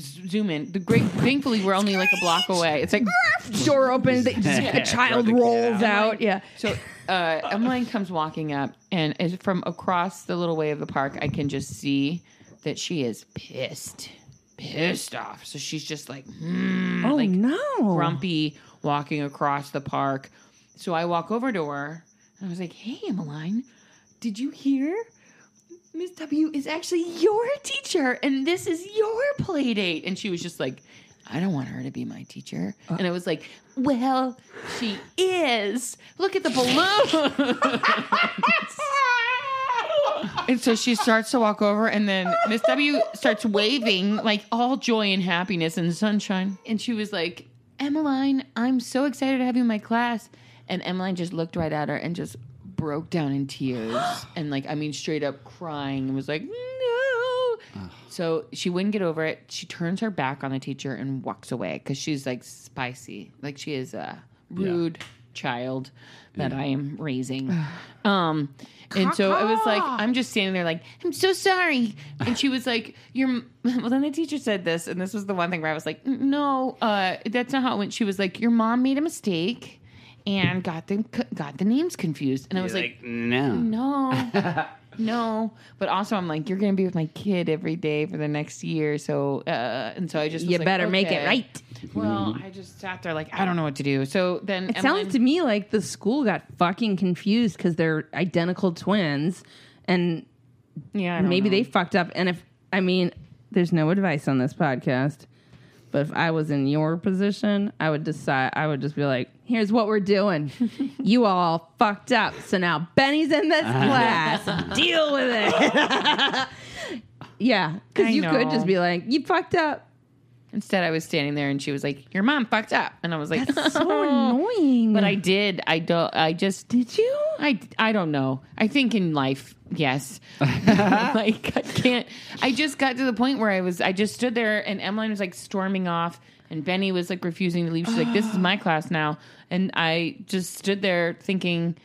zoom in. The great, thankfully we're only like a block away. It's like door opens, they- just a child the kid rolls out. out. Yeah. so uh, Emmeline comes walking up, and as from across the little way of the park, I can just see that she is pissed, pissed off. So she's just like, hmm, Oh like no. grumpy, walking across the park. So I walk over to her, and I was like, "Hey, Emmeline, did you hear?" Miss W is actually your teacher, and this is your play date. And she was just like, I don't want her to be my teacher. Uh. and I was like, Well, she is. Look at the balloon. and so she starts to walk over, and then Miss W starts waving like all joy and happiness and sunshine. And she was like, Emmeline, I'm so excited to have you in my class. And Emmeline just looked right at her and just broke down in tears and like I mean straight up crying and was like no. So she wouldn't get over it. She turns her back on the teacher and walks away because she's like spicy, like she is a rude child that I am raising. Um, and so it was like I'm just standing there like I'm so sorry, and she was like, "Your well." Then the teacher said this, and this was the one thing where I was like, "No, uh, that's not how it went." She was like, "Your mom made a mistake." And got them got the names confused, and I was like, like, no. no, no. But also, I'm like, you're gonna be with my kid every day for the next year, so uh, and so I just was You like, better make it right. Well, I just sat there like I don't know what to do. So then It sounds to me like the school got fucking confused because they're identical twins, and yeah, I don't maybe know. they fucked up. And if I mean, there's no advice on this podcast, but if I was in your position, I would decide. I would just be like, "Here's what we're doing. you all fucked up. So now Benny's in this uh-huh. class. Deal with it." yeah, because you could just be like, "You fucked up." Instead, I was standing there, and she was like, "Your mom fucked up," and I was like, That's So oh. annoying. But I did. I don't. I just did you? I, I don't know. I think in life, yes. like I can't. I just got to the point where I was. I just stood there, and Emmeline was like storming off, and Benny was like refusing to leave. She's like, "This is my class now," and I just stood there thinking.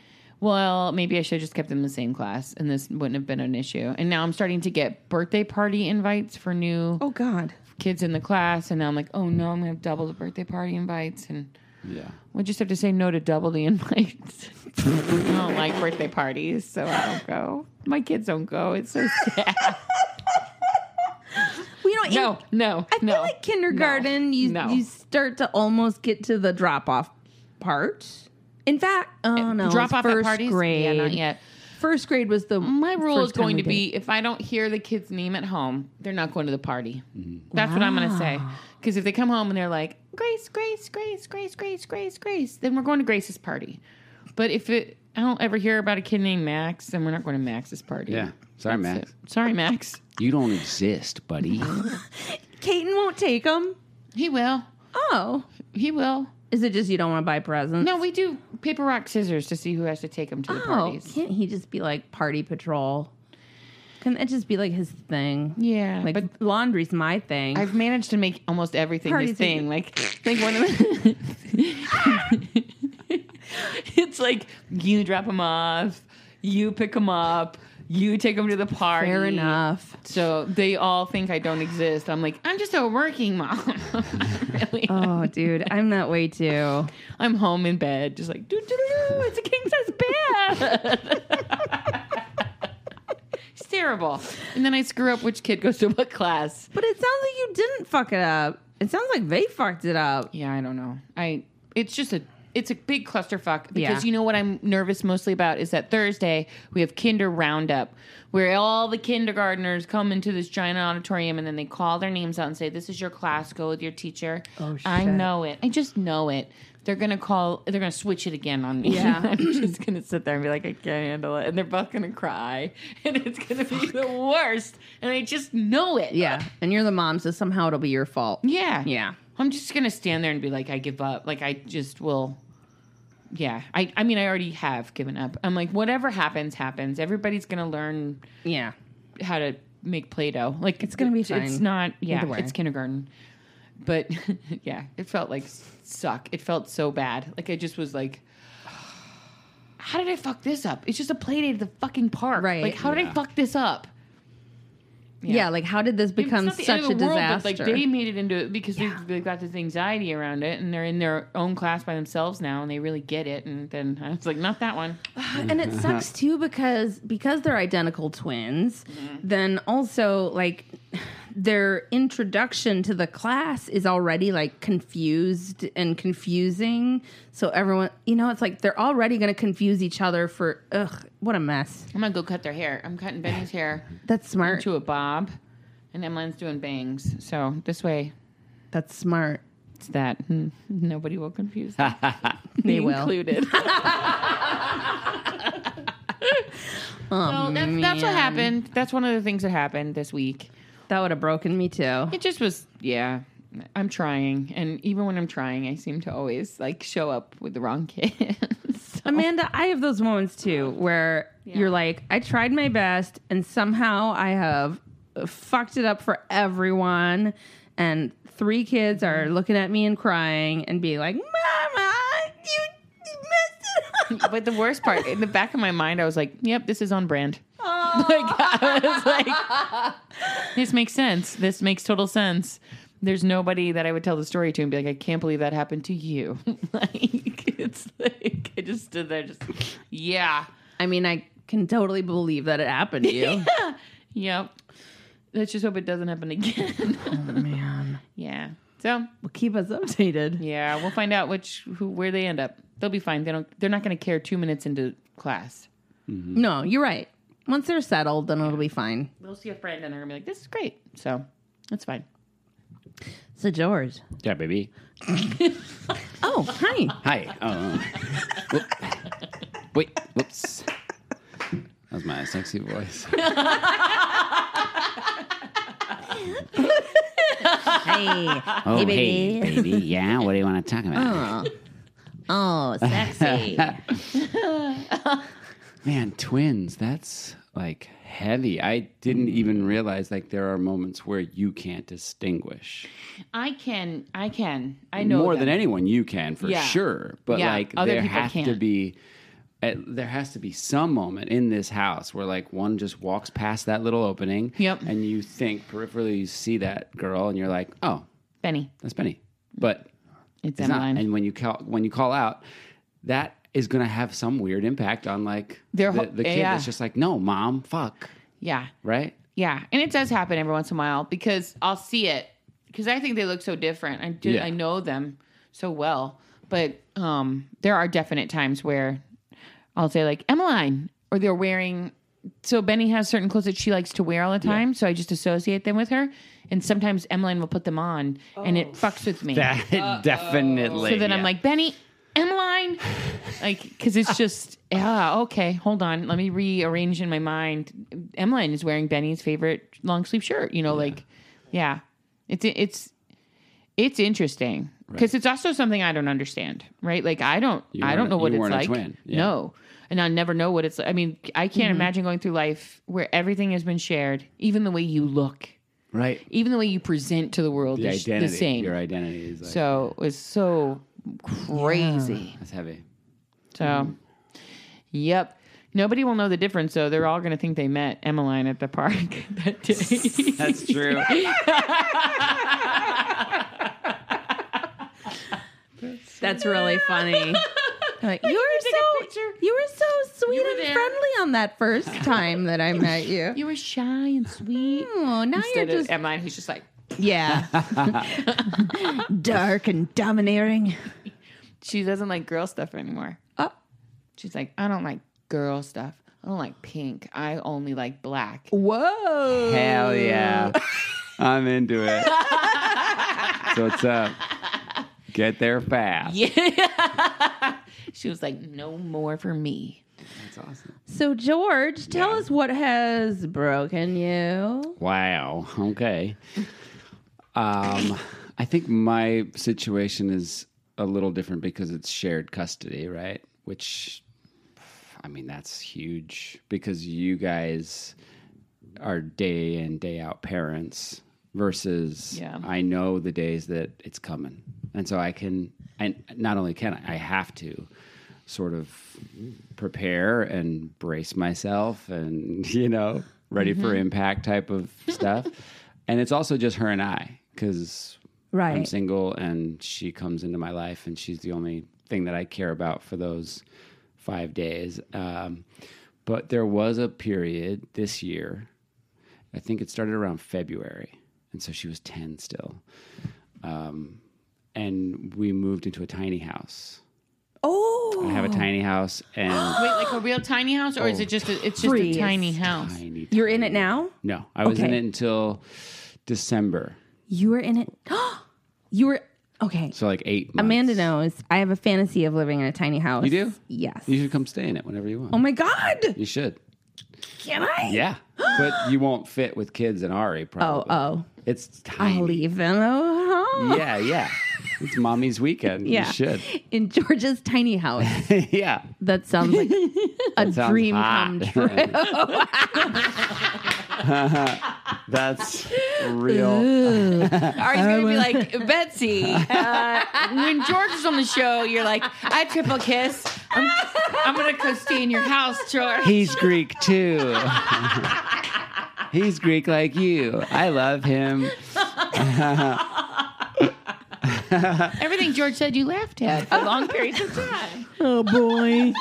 Well, maybe I should have just kept them in the same class, and this wouldn't have been an issue. And now I'm starting to get birthday party invites for new Oh God. Kids in the class, and now I'm like, oh no, I'm gonna have double the birthday party invites, and Yeah. We'll just have to say no to double the invites. I don't like birthday parties, so I don't go. My kids don't go. It's so sad. Well, you know, in- No, no, I feel no. like kindergarten, you No. you start to almost get to the drop off part. In fact, oh eh, no, Drop it's off at first parties? Grade. Yeah, not yet. First grade was the My rule is first time going to be if I don't hear the kid's name at home, they're not going to the party. Mm-hmm. That's what I'm going to say. Because if they come home and they're like, Grace, Grace, Grace, Grace, Grace, Grace, Grace, then we're going to Grace's party. But if it, I don't ever hear about a kid named Max, then we're not going to Max's party. Yeah. Sorry, That's Max. it. Sorry, Max. You don't exist, buddy. Caton won't take him. He will. Oh, He will. Is it just you don't want to buy presents? No, we do paper, rock, scissors to see who has to take him to the Oh, parties. can't he just be like party patrol? Can that just be like his thing? Yeah, Like but laundry's my thing. I've managed to make almost everything his thing. Like, like one of the. it's like you drop him off, you pick him up, you take them to the party. Fair enough. So they all think I don't exist. I'm like, I'm just a working mom. really, Oh, dude, I'm that way too. I'm home in bed, just like, doo doo doo. It's a king size bed. it's terrible. And then I screw up which kid goes to what class. But it sounds like you didn't fuck it up. It sounds like they fucked it up. Yeah, I don't know. I it's just a it's a big clusterfuck because Yeah. you know what I'm nervous mostly about is that Thursday we have Kinder Roundup where all the kindergartners come into this giant auditorium and then they call their names out and say, "This is your class. Go with your teacher." Oh, shit! I know it. I just know it. They're gonna call. They're gonna switch it again on me. Yeah. I'm just gonna sit there and be like, I can't handle it, and they're both gonna cry, and it's gonna be the worst. And I just know it. Yeah. And you're the mom, so somehow it'll be your fault. Yeah. Yeah. I'm just gonna stand there and be like, I give up. Like I just will. Yeah. I. I mean, I already have given up. I'm like, whatever happens, happens. Everybody's gonna learn Yeah. how to make Play-Doh. Like It's gonna be It's fine. not. Yeah. Either way. It's kindergarten. But yeah, it felt like suck. It felt so bad. Like I just was like. How did I fuck this up? It's just a play date at the fucking park. Right. Like, how did I Yeah. fuck this up? Yeah. like how did this become it's such a of the world, disaster? Like they made it into it because they've, they've got this anxiety around it, and they're in their own class by themselves now, and they really get it. And then I was like, not that one. and it sucks too because because they're identical twins mm-hmm. then also like their introduction to the class is already like confused and confusing. So everyone you know it's like they're already going to confuse each other for ugh what a mess. I'm gonna go cut their hair. I'm cutting Benny's hair. That's smart. To a bob, and Emmeline's doing bangs. So this way, that's smart. It's that. Hmm, nobody will confuse them, they will. included. oh, So that's, that's what happened. That's one of the things that happened this week. That would have broken me too It just was, yeah. I'm trying, and even when I'm trying, I seem to always like show up with the wrong kids. So- Amanda, I have those moments too where you're like, I tried my best and somehow I have fucked it up for everyone. And three kids are looking at me and crying and being like, Mama, you, you messed it up. But the worst part, in the back of my mind, I was like, "Yep, this is on brand." Like I was like, "This makes sense. This makes total sense." There's nobody that I would tell the story to and be like, "I can't believe that happened to you." like it's like I just stood there, just yeah, I mean, I can totally believe that it happened to you. yeah. yep. Let's just hope it doesn't happen again. Oh man. yeah. So Well, keep us updated. yeah, we'll find out which who where they end up. They'll be fine. They don't. They're not going to care two minutes into class. No, you're right. Once they're settled, then it'll be fine. They'll see a friend and they're gonna be like, "This is great." So that's fine. So, George. yeah, baby. Oh, hi. Hi. Oh. Whoop. Wait. Whoops. That was my sexy voice. Hey. Oh, Hey, hey, baby. baby. Yeah. What do you want to talk about? Oh, oh sexy. Man, twins. That's like heavy. I didn't even realize like there are moments where you can't distinguish. I can, I can, I know more than anyone you can for Yeah. sure but Yeah, like there has to be uh, there has to be some moment in this house where like one just walks past that little opening Yep. and you think peripherally you see that girl and you're like oh Benny. that's benny but It's, It's not. And when you call when you call out, that is going to have some weird impact on like Their the, whole- the kid yeah. that's just like, no, mom, fuck, yeah. right? Yeah, and it does happen every once in a while because I'll see it because I think they look so different. I do, Yeah. I know them so well, but um, there are definite times where I'll say like Emmeline, or they're wearing. So Benny has certain clothes that she likes to wear all the time, so I just associate them with her. And sometimes Emmeline will put them on, and it fucks with me. That definitely. so then I'm like Benny, Emmeline, like because it's just yeah okay. Hold on, let me rearrange in my mind. Emmeline is wearing Benny's favorite long sleeve shirt. You know, like yeah, it's it's it's interesting because it's also something I don't understand. Right, like I don't You I don't know what it's like. Yeah. No. And I never know what it's like. I mean, I can't mm-hmm. imagine going through life where everything has been shared, even the way you look, right. even the way you present to the world The is identity, the same. your identity is like, So it was so crazy. that's heavy. So, yep. Nobody will know the difference, though. They're all going to think they met Emmeline at the park that day. That's true. That's really funny. Like, you were take a so picture. you were so sweet were and there. friendly on that first time that I met you. you were shy and sweet. Oh, now Instead you're of just Emmeline, who's just like, yeah, dark and domineering. she doesn't like girl stuff anymore. Oh. She's like, I don't like girl stuff. I don't like pink. I only like black. Whoa! Hell yeah. I'm into it. so what's up? Get there fast. Yeah. she was like, no more for me. That's awesome. So George, tell Yeah. us what has broken you. Wow. Okay. Um, I think my situation is a little different because it's shared custody, right? Which, I mean, that's huge because you guys are day in, day out parents versus Yeah. I know the days that it's coming. And so I can, and not only can I, I have to sort of prepare and brace myself and, you know, ready for impact type of stuff. and it's also just her and I because I'm single and she comes into my life and she's the only thing that I care about for those five days. Um, but there was a period this year, I think it started around February. And so she was 10 still. Um, and we moved into a tiny house. Oh, I have a tiny house and Wait, like a real tiny house, or is it just a, it's just Freeze. a tiny house? tiny. you're in it now. No, I was in it until December. You were in it. you were okay. So like eight months. Amanda knows I have a fantasy of living in a tiny house. You do? Yes. You should come stay in it whenever you want. oh my god! You should. Can I? Yeah. but you won't fit with kids and Ari Oh, probably. oh. oh. It's tiny. I'll leave them. Oh, Yeah, yeah. It's mommy's weekend. Yeah. You should. In George's tiny house. yeah. That sounds like a dream come true. That's real. Ari's gonna be like Betsy. Uh, when George is on the show, you're like, I triple kiss. I'm, I'm gonna go stay in your house, George. He's Greek too. He's Greek like you. I love him. Everything George said, you laughed at for long periods of time. oh boy.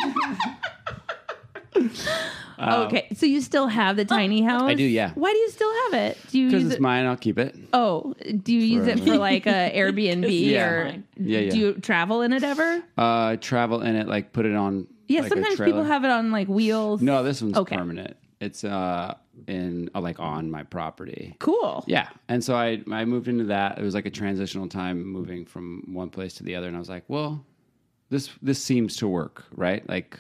Okay, so you still have the tiny house? I do, yeah. Why do you still have it? Do you Because use it's it? mine, I'll keep it. Oh, do you use it for like a Airbnb Yeah. or Yeah, yeah. do you travel in it ever? Uh, travel in it, like put it on. Yeah, like sometimes people have it on like wheels. No, this one's Okay. permanent. It's uh in uh, like on my property. Cool. Yeah, and so I I moved into that. It was like a transitional time moving from one place to the other, and I was like, well, this this seems to work, right? Like,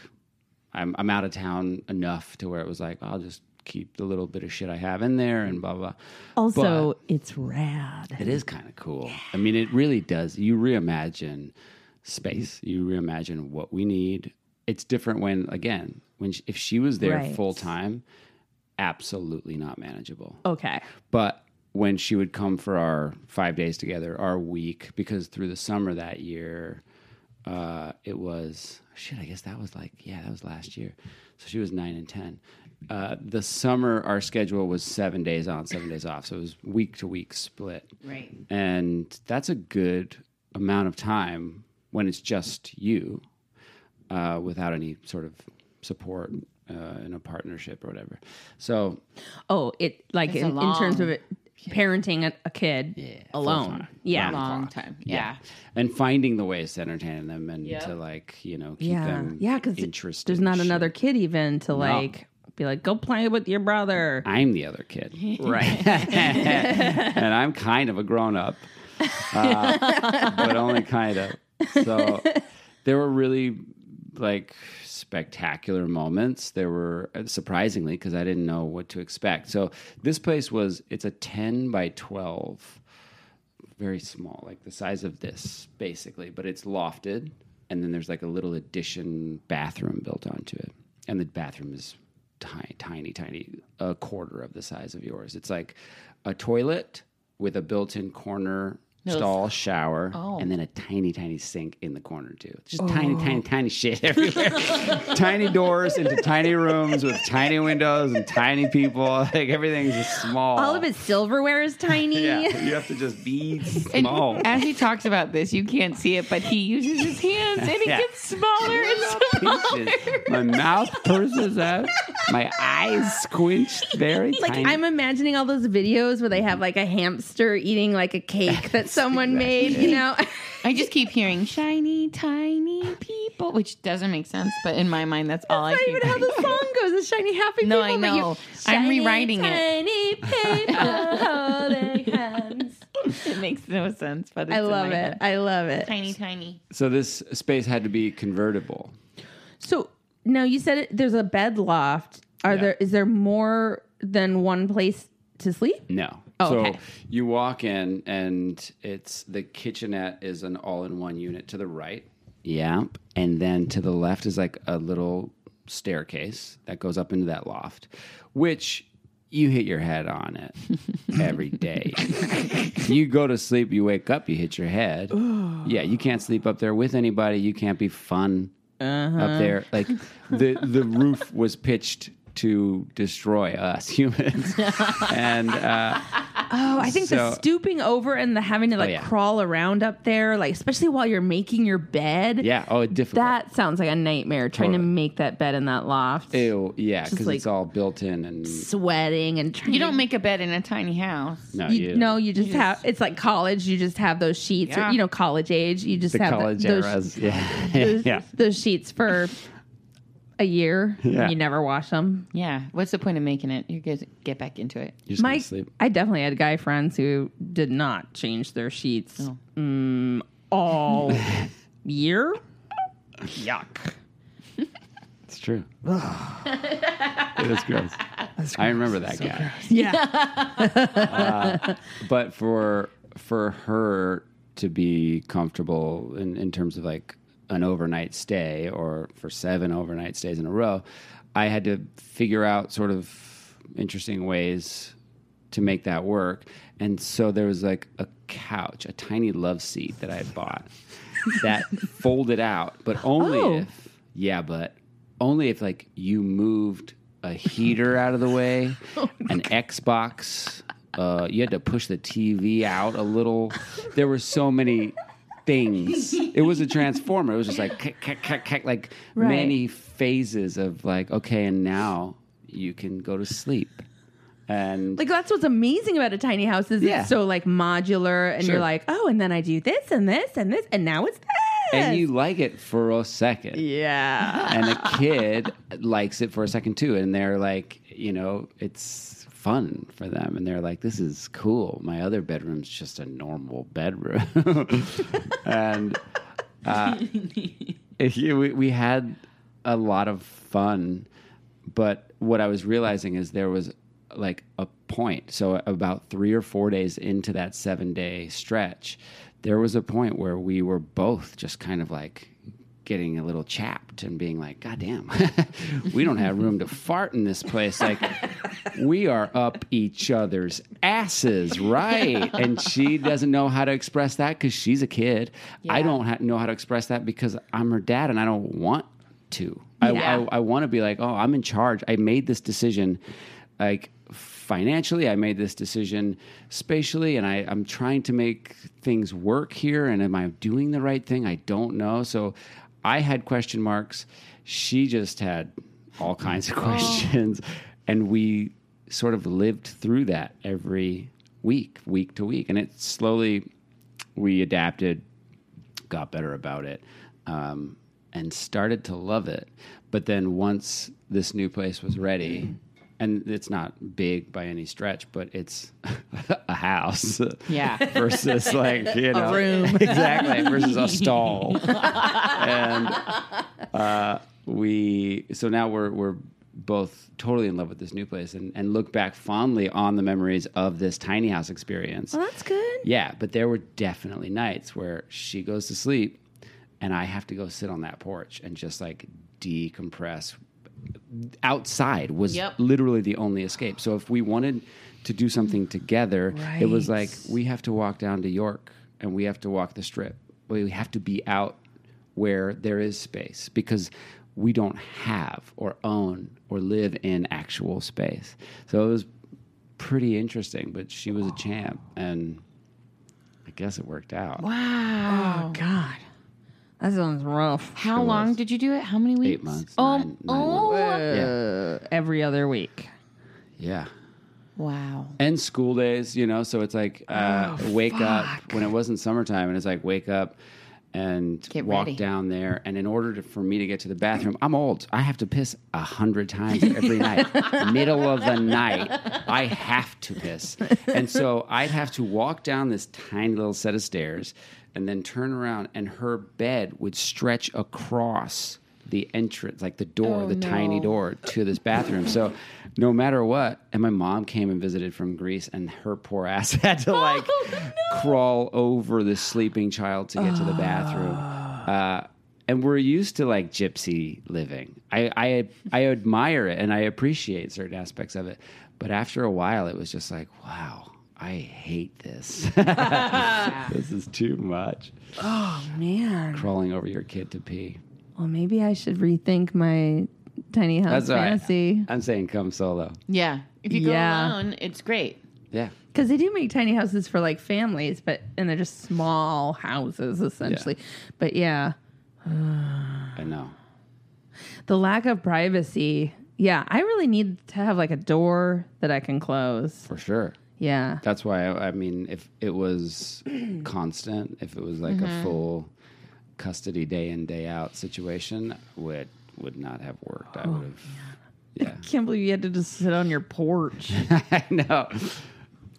I'm I'm out of town enough to where it was like I'll just keep the little bit of shit I have in there and blah blah. Also, it's rad. It is kind of cool. I mean, it really does. You reimagine space. You reimagine what we need. It's different when, again, when she, if she was there Right. full time, absolutely not manageable. Okay. But when she would come for our five days together, our week, because through the summer that year, uh, it was shit. I guess that was like yeah, that was last year. So she was nine and ten. Uh, the summer, our schedule was seven days on, seven days off. So it was week to week split Right. and that's a good amount of time when it's just you uh, without any sort of support uh, in a partnership or whatever. So Oh, it like It's a in, in terms of it, parenting a, a kid alone. full-time. Yeah. Long time. Yeah. and finding the ways to entertain them and Yep. to like you know keep Yeah. them Yeah, because interested. there's in not shit. another kid even to like be like, go play with your brother. I'm the other kid, right. and I'm kind of a grown up, uh, but only kind of. So there were really like spectacular moments. There were uh, surprisingly because I didn't know what to expect. So this place was it's a 10 by 12, very small, like the size of this basically, but it's lofted, and then there's like a little addition bathroom built onto it, and the bathroom is tiny, tiny, tiny, a quarter of the size of yours. It's like a toilet with a built-in corner stall shower oh. and then a tiny tiny sink in the corner too. Just tiny oh. tiny tiny shit everywhere. Tiny doors into tiny rooms with tiny windows and tiny people. Like everything's just small. All of his silverware is tiny. yeah you have to just be And small. as he talks about this, you can't see it, but he uses his hands and it Yeah. gets smaller and smaller. My mouth purses up. My eyes squinched very tiny. Like tiny. I'm imagining all those videos where they have like a hamster eating like a cake that someone made, you know? I just keep hearing shiny, tiny people, which doesn't make sense, but in my mind, that's all I That's not keep even how the song goes. The shiny happy No, people. I but you- know. I'm Shiny, rewriting it. Tiny people holding hands. It makes no sense, but it's I in love my it. head. I love it. Tiny, tiny. so this space had to be convertible So now you said it, there's a bed loft. Are Yeah. there? Is there more than one place to sleep? No. Oh, so okay. you walk in and it's the kitchenette is an all-in-one unit to the right. Yeah. And then to the left is like a little staircase that goes up into that loft, which you hit your head on it every day. you go to sleep, you wake up, you hit your head. yeah, you can't sleep up there with anybody. You can't be fun up uh-huh. there. Like the the roof was pitched to destroy us humans, and uh, Oh, I think the stooping over and the having to like yeah. crawl around up there, like especially while you're making your bed. yeah, oh, difficult. That sounds like a nightmare trying to make that bed in that loft. Ew, yeah, because like- it's all built in and Sweating and trying You don't make a bed in a tiny house. no, You, you, no, you just have. It's like college. You just have those sheets, Yeah. or you know, college age. You just the have college those, eras, yeah, those, yeah. those sheets for a year. Yeah. You never wash them. Yeah. What's the point of making it? You guys get back into it. You're just My, gonna sleep. I definitely had guy friends who did not change their sheets mm, all year. Yuck. It's true. it is gross. I remember that guy. Yeah. but for for her to be comfortable in, in terms of like an overnight stay or for seven overnight stays in a row, I had to figure out sort of interesting ways to make that work. And so there was like a couch, a tiny love seat that I had bought that folded out, but only Oh. if yeah, but only if like you moved a heater out of the way, an Xbox. Uh, you had to push the TV out a little. There were so many things. It was a transformer. It was just like like Right. many phases of like okay, and now you can go to sleep. And Like that's what's amazing about a tiny house is Yeah. it's so like modular, and Sure. you're like, oh, and then I do this and this and this, and now it's this. and you like it for a second. yeah. and a kid likes it for a second too and they're like you know it's fun for them and they're like this is cool. My other bedroom's just a normal bedroom. And uh, we, we had a lot of fun but what i was realizing is there was like a point. So about three or four days into that seven day stretch there was a point where we were both just kind of like getting a little chapped and being like god damn we don't have room to fart in this place like we are up each other's asses right and she doesn't know how to express that because she's a kid i don't ha- know how to express that because i'm her dad and i don't want to I, Yeah. I, I want to be like, oh, I'm in charge. I made this decision, like financially. I made this decision spatially, and I, I'm trying to make things work here. And am I doing the right thing? I don't know. So I had question marks. She just had all kinds of questions. And we sort of lived through that every week, week to week. And it slowly, we adapted, got better about it, um, and started to love it. But then once this new place was ready, and it's not big by any stretch, but it's a house. Yeah. Versus like, you know, a room. exactly. Versus a stall. and uh, we, so now we're, we're both totally in love with this new place and, and look back fondly on the memories of this tiny house experience. Well, that's good. Yeah, but there were definitely nights where she goes to sleep and I have to go sit on that porch and just like decompress. Outside was Yep. literally the only escape. So if we wanted to do something together, it was like we have to walk down to York and we have to walk the strip. We have to be out where there is space because we don't have or own or live in actual space. So it was pretty interesting, but she was a champ and I guess it worked out. Wow. Oh God, that sounds rough. How It long was. did you do it? How many weeks? Eight months. Oh, nine- nine oh. months. Uh, every other week. Yeah. Wow. And school days, you know, so it's like uh, Oh, wake up when it wasn't summertime, and it's like wake up and Get walk ready. down there. And in order to, for me to get to the bathroom, I'm old. I have to piss a hundred times every night. Middle of the night, I have to piss. And so I'd have to walk down this tiny little set of stairs and then turn around, and her bed would stretch across the entrance, like the door, Oh, the tiny door to this bathroom. So no matter what, and my mom came and visited from Greece, and her poor ass had to like crawl over the sleeping child to get to the bathroom. Uh, and we're used to like gypsy living. I, I I admire it and I appreciate certain aspects of it, but after a while, it was just like, wow, I hate this. this is too much. Oh man. Crawling over your kid to pee. Well, maybe I should rethink my tiny house That's all right. fantasy. I'm saying come solo. Yeah. If you go Yeah. alone, it's great. Yeah. Because they do make tiny houses for like families, but and they're just small houses essentially. But yeah, I know. the lack of privacy. Yeah, I really need to have like a door that I can close. For sure. Yeah. That's why I, I mean, if it was constant, if it was like a mm-hmm. full custody day in day out situation, would would not have worked. I oh, would have. Yeah, i Can't believe you had to just sit on your porch. I know.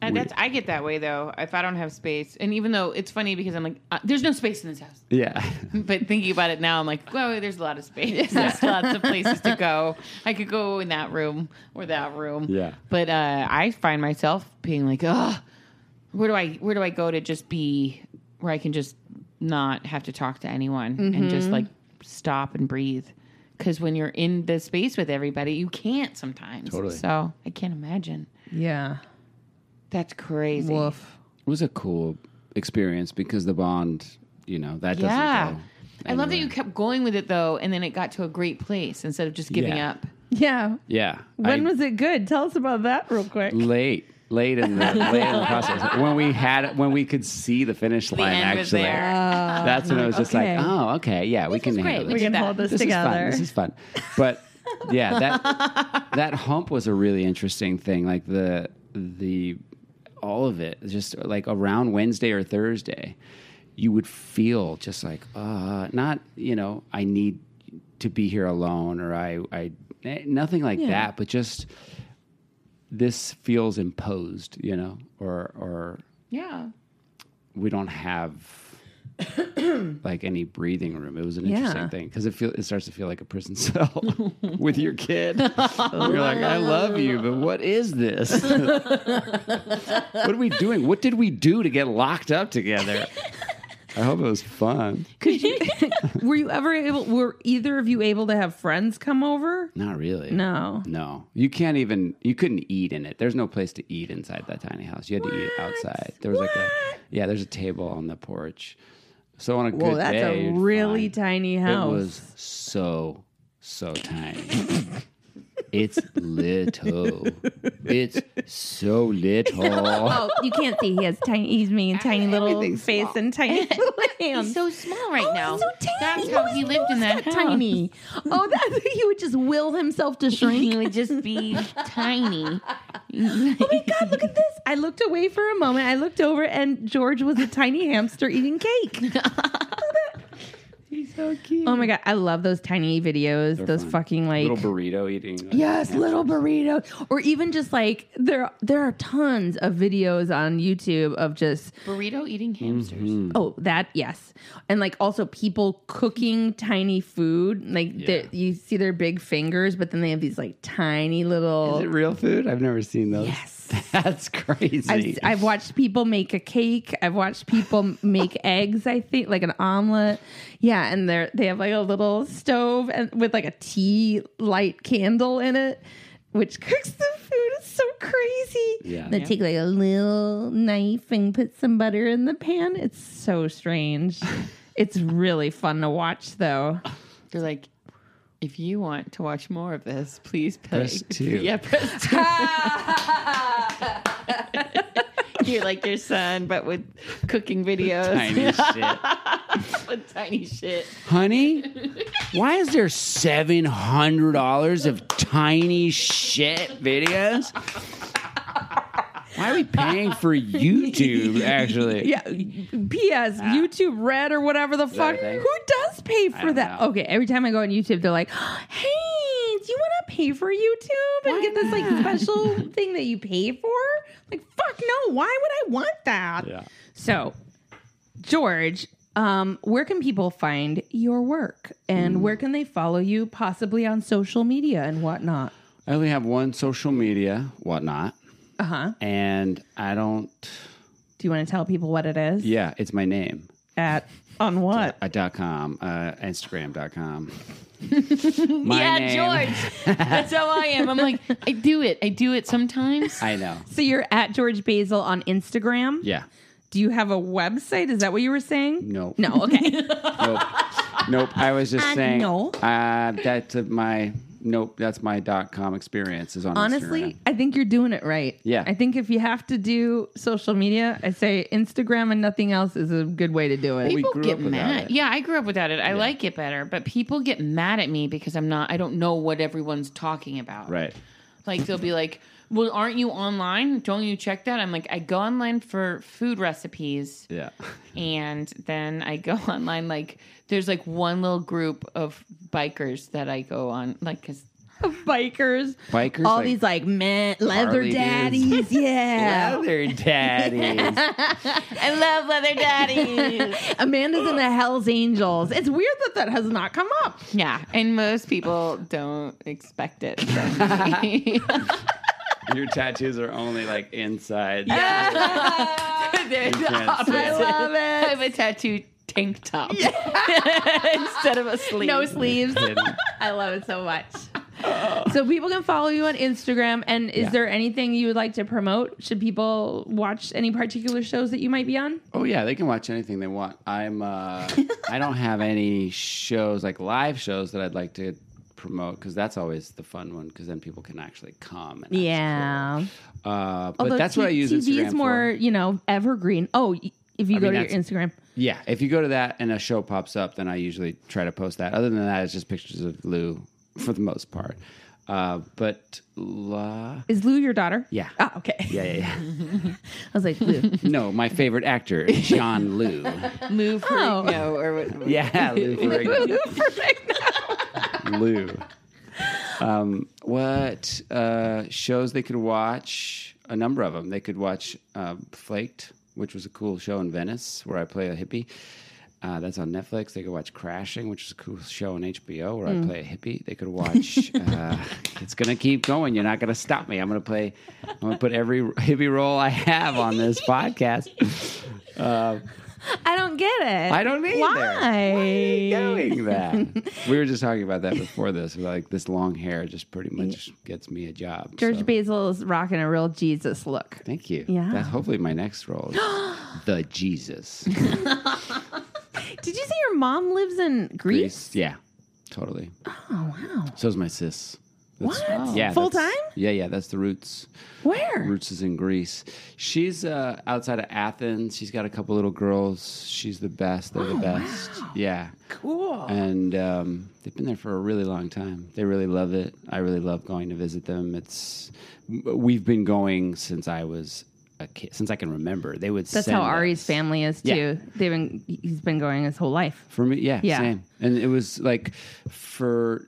And that's I get that way though. If I don't have space, and even though it's funny because I'm like, uh, there's no space in this house. Yeah, But thinking about it now, I'm like, well, there's a lot of space. There's lots of places to go. I could go in that room or that room. Yeah. But uh, I find myself being like, oh, where do I where do I go to just be where I can just not have to talk to anyone and just like stop and breathe. Because when you're in the space with everybody, you can't sometimes. Totally. So I can't imagine. yeah. That's crazy. Woof. it was a cool experience because the bond, you know, that Yeah. doesn't go. I love that you kept going with it though, and then it got to a great place instead of just giving Yeah. up. Yeah. Yeah. When I- was it good? Tell us about that real quick. late? Late in the late in the process when we had when we could see the finish line. end actually, there. Oh. that's when I was just okay. like, oh, okay, yeah, we can great. handle We this. We can hold this, this together. is fun. This is fun. But yeah, that that hump was a really interesting thing. Like the the all of it, just like around Wednesday or Thursday, you would feel just like uh not you know I need to be here alone or I I eh, nothing like Yeah. that, but just this feels imposed, you know, or or Yeah. we don't have like any breathing room. It was an Yeah. interesting thing because it feel it starts to feel like a prison cell with your kid. You're like, I love you, but what is this? what are we doing? What did we do to get locked up together? I hope it was fun. Could you, were you ever able? Were either of you able to have friends come over? Not really. No. No, you can't even. You couldn't eat in it. There's no place to eat inside that tiny house. You had to eat outside. There was like a yeah. There's a table on the porch. So on a Whoa, good that's day, a you'd really find- tiny house. It was so so tiny. It's little. It's so little. Oh, you can't see. He has tiny. He's making tiny little face small. and tiny little hands. He's so small right oh, now. Oh, so tiny. That's how Oh, he lived in nose that house. tiny. Oh, that he would just will himself to shrink. He would just be tiny. Oh my god, look at this. I looked away for a moment. I looked over and George was a tiny hamster eating cake. He's so cute. Oh my god, I love those tiny videos. those fun. fucking like little burrito eating. like, Yes, hamster. little burrito. Or even just like there there are tons of videos on YouTube of just Burrito eating hamsters. Mm-hmm. oh, that yes. And like also people cooking tiny food. Like Yeah. the- you see their big fingers, but then they have these like tiny little Is it real food? I've never seen those. Yes. That's crazy. I've, I've watched people make a cake. I've watched people make eggs. I think like an omelet. Yeah, and they are they have like a little stove and with like a tea light candle in it, which cooks the food. It's so crazy. Yeah. they Yeah. take like a little knife and put some butter in the pan. It's so strange. it's really fun to watch though. They're like, if you want to watch more of this, please pay. Press two. Yeah, press two. You're like your son, but with cooking videos. Tiny shit. with tiny shit. Honey, why is there seven hundred dollars of tiny shit videos? Why are we paying for YouTube? Actually, Yeah. P.S. YouTube Red or whatever the fuck. a thing? Who does pay for don't that? know. Okay, every time I go on YouTube, they're like, "Hey, do you want to pay for YouTube and get this like special thing that you pay for?" Like, fuck no. Why would I want that? Yeah. So, George, um, where can people find your work, and Hmm. where can they follow you, possibly on social media and whatnot? I only have one social media, whatnot, Uh huh. and I don't. Do you want to tell people what it is? Yeah, it's my name. At on what? Uh, dot com, uh, Instagram dot com. yeah, George. That's how I am. I'm like, I do it. I do it sometimes. I know. So you're at George Basil on Instagram. Yeah. Do you have a website? Is that what you were saying? No. No. Okay. Nope. nope. I was just Uh, saying. no. Uh, that's uh, my. Nope. That's my dot com experience is on Honestly, Instagram. I think you're doing it right. Yeah. I think if you have to do social media, I say Instagram and nothing else is a good way to do it. We People grew get up without mad. it. Yeah, I grew up without it. I like it better, but people get mad at me because I'm not. I don't know what everyone's talking about. Right. Like they'll be like, "Well, aren't you online? Don't you check that?" I'm like, I go online for food recipes, Yeah. and then I go online. Like, there's like one little group of bikers that I go on, like, cause Bikers. Bikers. All like these like men, leather Harley daddies. Yeah. leather daddies. I love leather daddies. Amanda's in the Hells Angels. It's weird that that has not come up. yeah, and most people don't expect it. From me. Your tattoos are only like inside. They're the can't opposite. I love I it. have a tattoo tank top instead of a sleeve. No sleeves. I love it so much. So people can follow you on Instagram. And is Yeah. there anything you would like to promote? Should people watch any particular shows that you might be on? Oh yeah, they can watch anything they want. I'm. Uh, I don't have any shows like live shows that I'd like to promote because that's always the fun one because then people can actually come. And Yeah. Uh, but Although that's T- what I use TV Instagram is more, for. you know, evergreen. Oh, if you I go mean, to your Instagram. Yeah, if you go to that and a show pops up, then I usually try to post that. Other than that, it's just pictures of Lou for the most part. Uh, but la, Is Lou your daughter? yeah, Ah, okay. yeah, yeah, yeah. I was like, Lou. no, my favorite actor, John Lou. Move for Oh. no or what? Yeah, Lou Ferrigno. Lou. Um, what uh, shows they could watch? A number of them. They could watch uh, Flaked, which was a cool show in Venice where I play a hippie. Uh, that's on Netflix. They could watch Crashing, which is a cool show on HBO where I play a hippie. They could watch. uh, it's gonna keep going. You're not gonna stop me. I'm gonna play. I'm gonna put every hippie role I have on this podcast. I don't get it. I don't either. Why? Why are you doing that. we were just talking about that before this. Like this long hair just pretty much gets me a job. George so. Basil is rocking a real Jesus look. Thank you. Yeah. That's hopefully my next role. Is the Jesus. Did you say your mom lives in Greece? Yeah. Totally. Oh wow. So is my sis. That's- What? Yeah, full time? Yeah, yeah. That's the roots. Where? Roots is in Greece. She's uh, outside of Athens. She's got a couple little girls. She's the best. They're the best. Yeah. Cool. And um, they've been there for a really long time. They really love it. I really love going to visit them. It's we've been going since I was a kid, since I can remember. They would. That's send how Ari's us. family is Yeah. too. They've been he's been going his whole life. For me, yeah, Yeah. same. And it was like for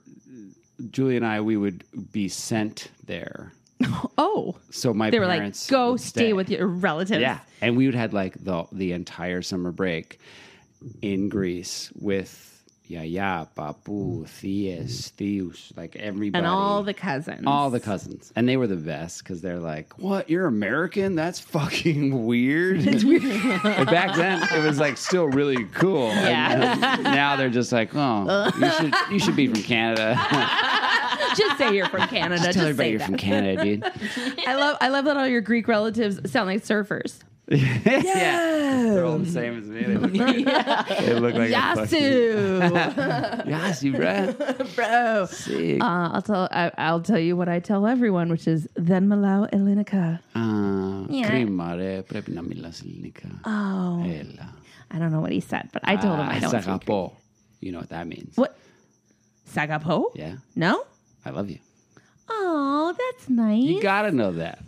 Julie and I, we would be sent there. Oh, So my they were like, parents go would stay with your relatives. Yeah, and we would had like the the entire summer break in Greece with Yaya, Papu, mm. Theus, mm. Theus, like everybody, and all the cousins. all the cousins, and they were the best because they're like, "What? You're American? That's fucking weird." It's weird. back then, it was like still really cool. Yeah. And now they're just like, "Oh, you should you should be from Canada." Just say you're from Canada. Just, Tell everybody say you're that. from Canada, dude. I love I love that all your Greek relatives sound like surfers yeah, they're all the same as me. They look like, they look like a fucking- Yasu, Yasu, bruh. bro. Sick. Uh, I'll tell I, I'll tell you what I tell everyone, which is then Malau Elinica. Ah, Yeah. κρίμαρε, πρέπει να μιλάς ελληνικά. Oh, Έλα. I don't know what he said, but I told him I Ah, don't. σ' speak. αγαπώ. You know what that means. What? Sagapo? Yeah, No. I love you. Oh, that's nice. You gotta know that.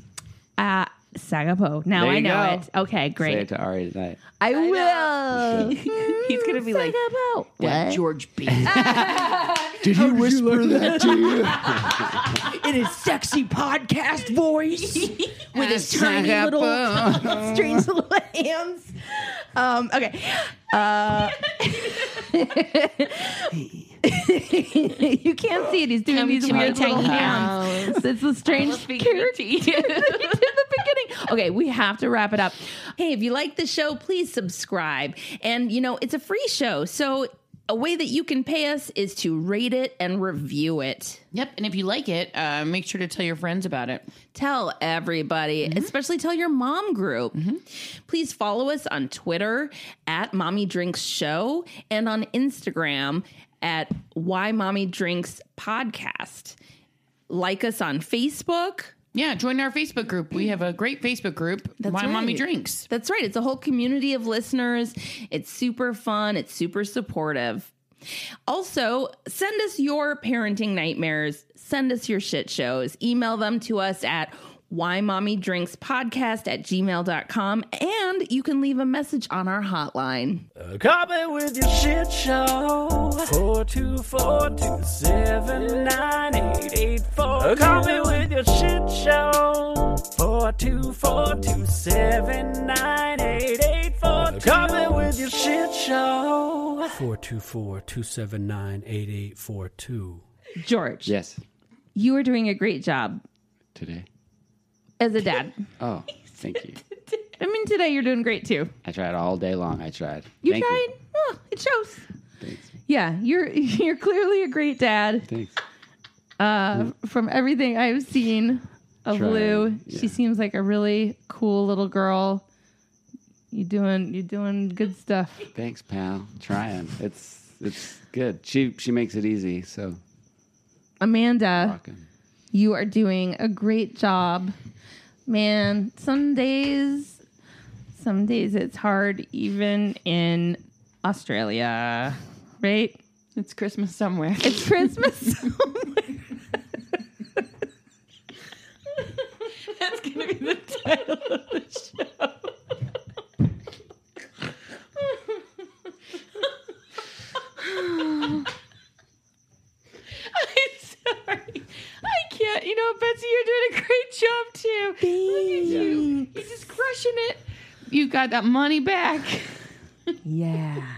uh, Sagapo. Now I know go. it. Okay, great. Say great. it to Ari tonight. I, will. He's gonna be like Sagapo. that What? George B. Did he whisper that to you? in his sexy podcast voice with his tiny Sagapo. little strange little hands. Um, okay. Uh, you can't see it. He's doing Come these weird little tiny hands. It's a strange character you. in the beginning. Okay, we have to wrap it up. Hey, if you like the show, please subscribe. And you know, it's a free show, so a way that you can pay us is to rate it and review it. Yep, and if you like it, uh, make sure to tell your friends about it. Tell everybody, especially tell your mom group. Please follow us on Twitter at Mommy Drinks Show and on Instagram at Why Mommy Drinks Podcast. Like us on Facebook. Yeah, join our Facebook group. We have a great Facebook group. That's Why Mommy. Drinks. That's right. It's a whole community of listeners. It's super fun. It's super supportive. Also, send us your parenting nightmares. Send us your shit shows. Email them to us at why mommy drinks podcast at gmail.com and you can leave a message on our hotline Call me with your shit show. 424-279-8842. Call me with your shit show. 424-279-8842. Call me with your shit show. 424-279-8842. george yes, you are doing a great job today. As a dad Oh, thank you. i mean today you're doing great too I tried all day long. I tried. you Thank tried You. Well, it shows Thanks. yeah you're you're clearly a great dad Thanks. uh, from everything I've seen of Lou, yeah. she seems like a really cool little girl. You doing you doing good stuff. Thanks, pal. Trying. It's it's good. She she makes it easy. So Amanda, you are doing a great job. Man, some days some days it's hard even in Australia, right? It's Christmas somewhere. It's Christmas. Somewhere. That's gonna be the title of the show. I'm sorry. I. You know, Betsy, you're doing a great job too. Look at you. You're just crushing it. You got that money back. yeah.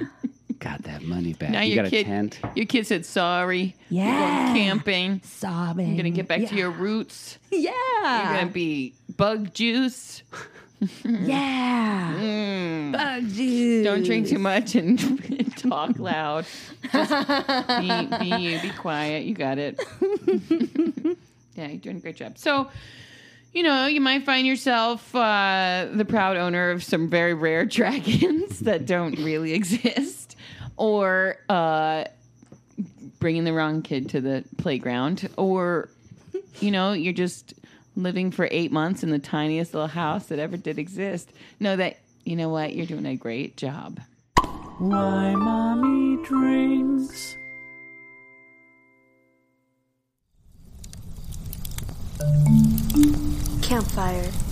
Got that money back. Now you your got kid, a tent. your kid said sorry. You're Yeah. going camping. Sobbing. You're gonna get back yeah. to your roots. Yeah. You're gonna be bug juice. Yeah. Mm. Bug juice. Don't drink too much and talk loud. Just be, be you. Be quiet. You got it. Yeah, you're doing a great job. So, you know, you might find yourself uh, the proud owner of some very rare dragons that don't really exist, or uh, bringing the wrong kid to the playground, or you know, you're just living for eight months in the tiniest little house that ever did exist. Know that, you know what? You're doing a great job. Mommy drinks. Campfire.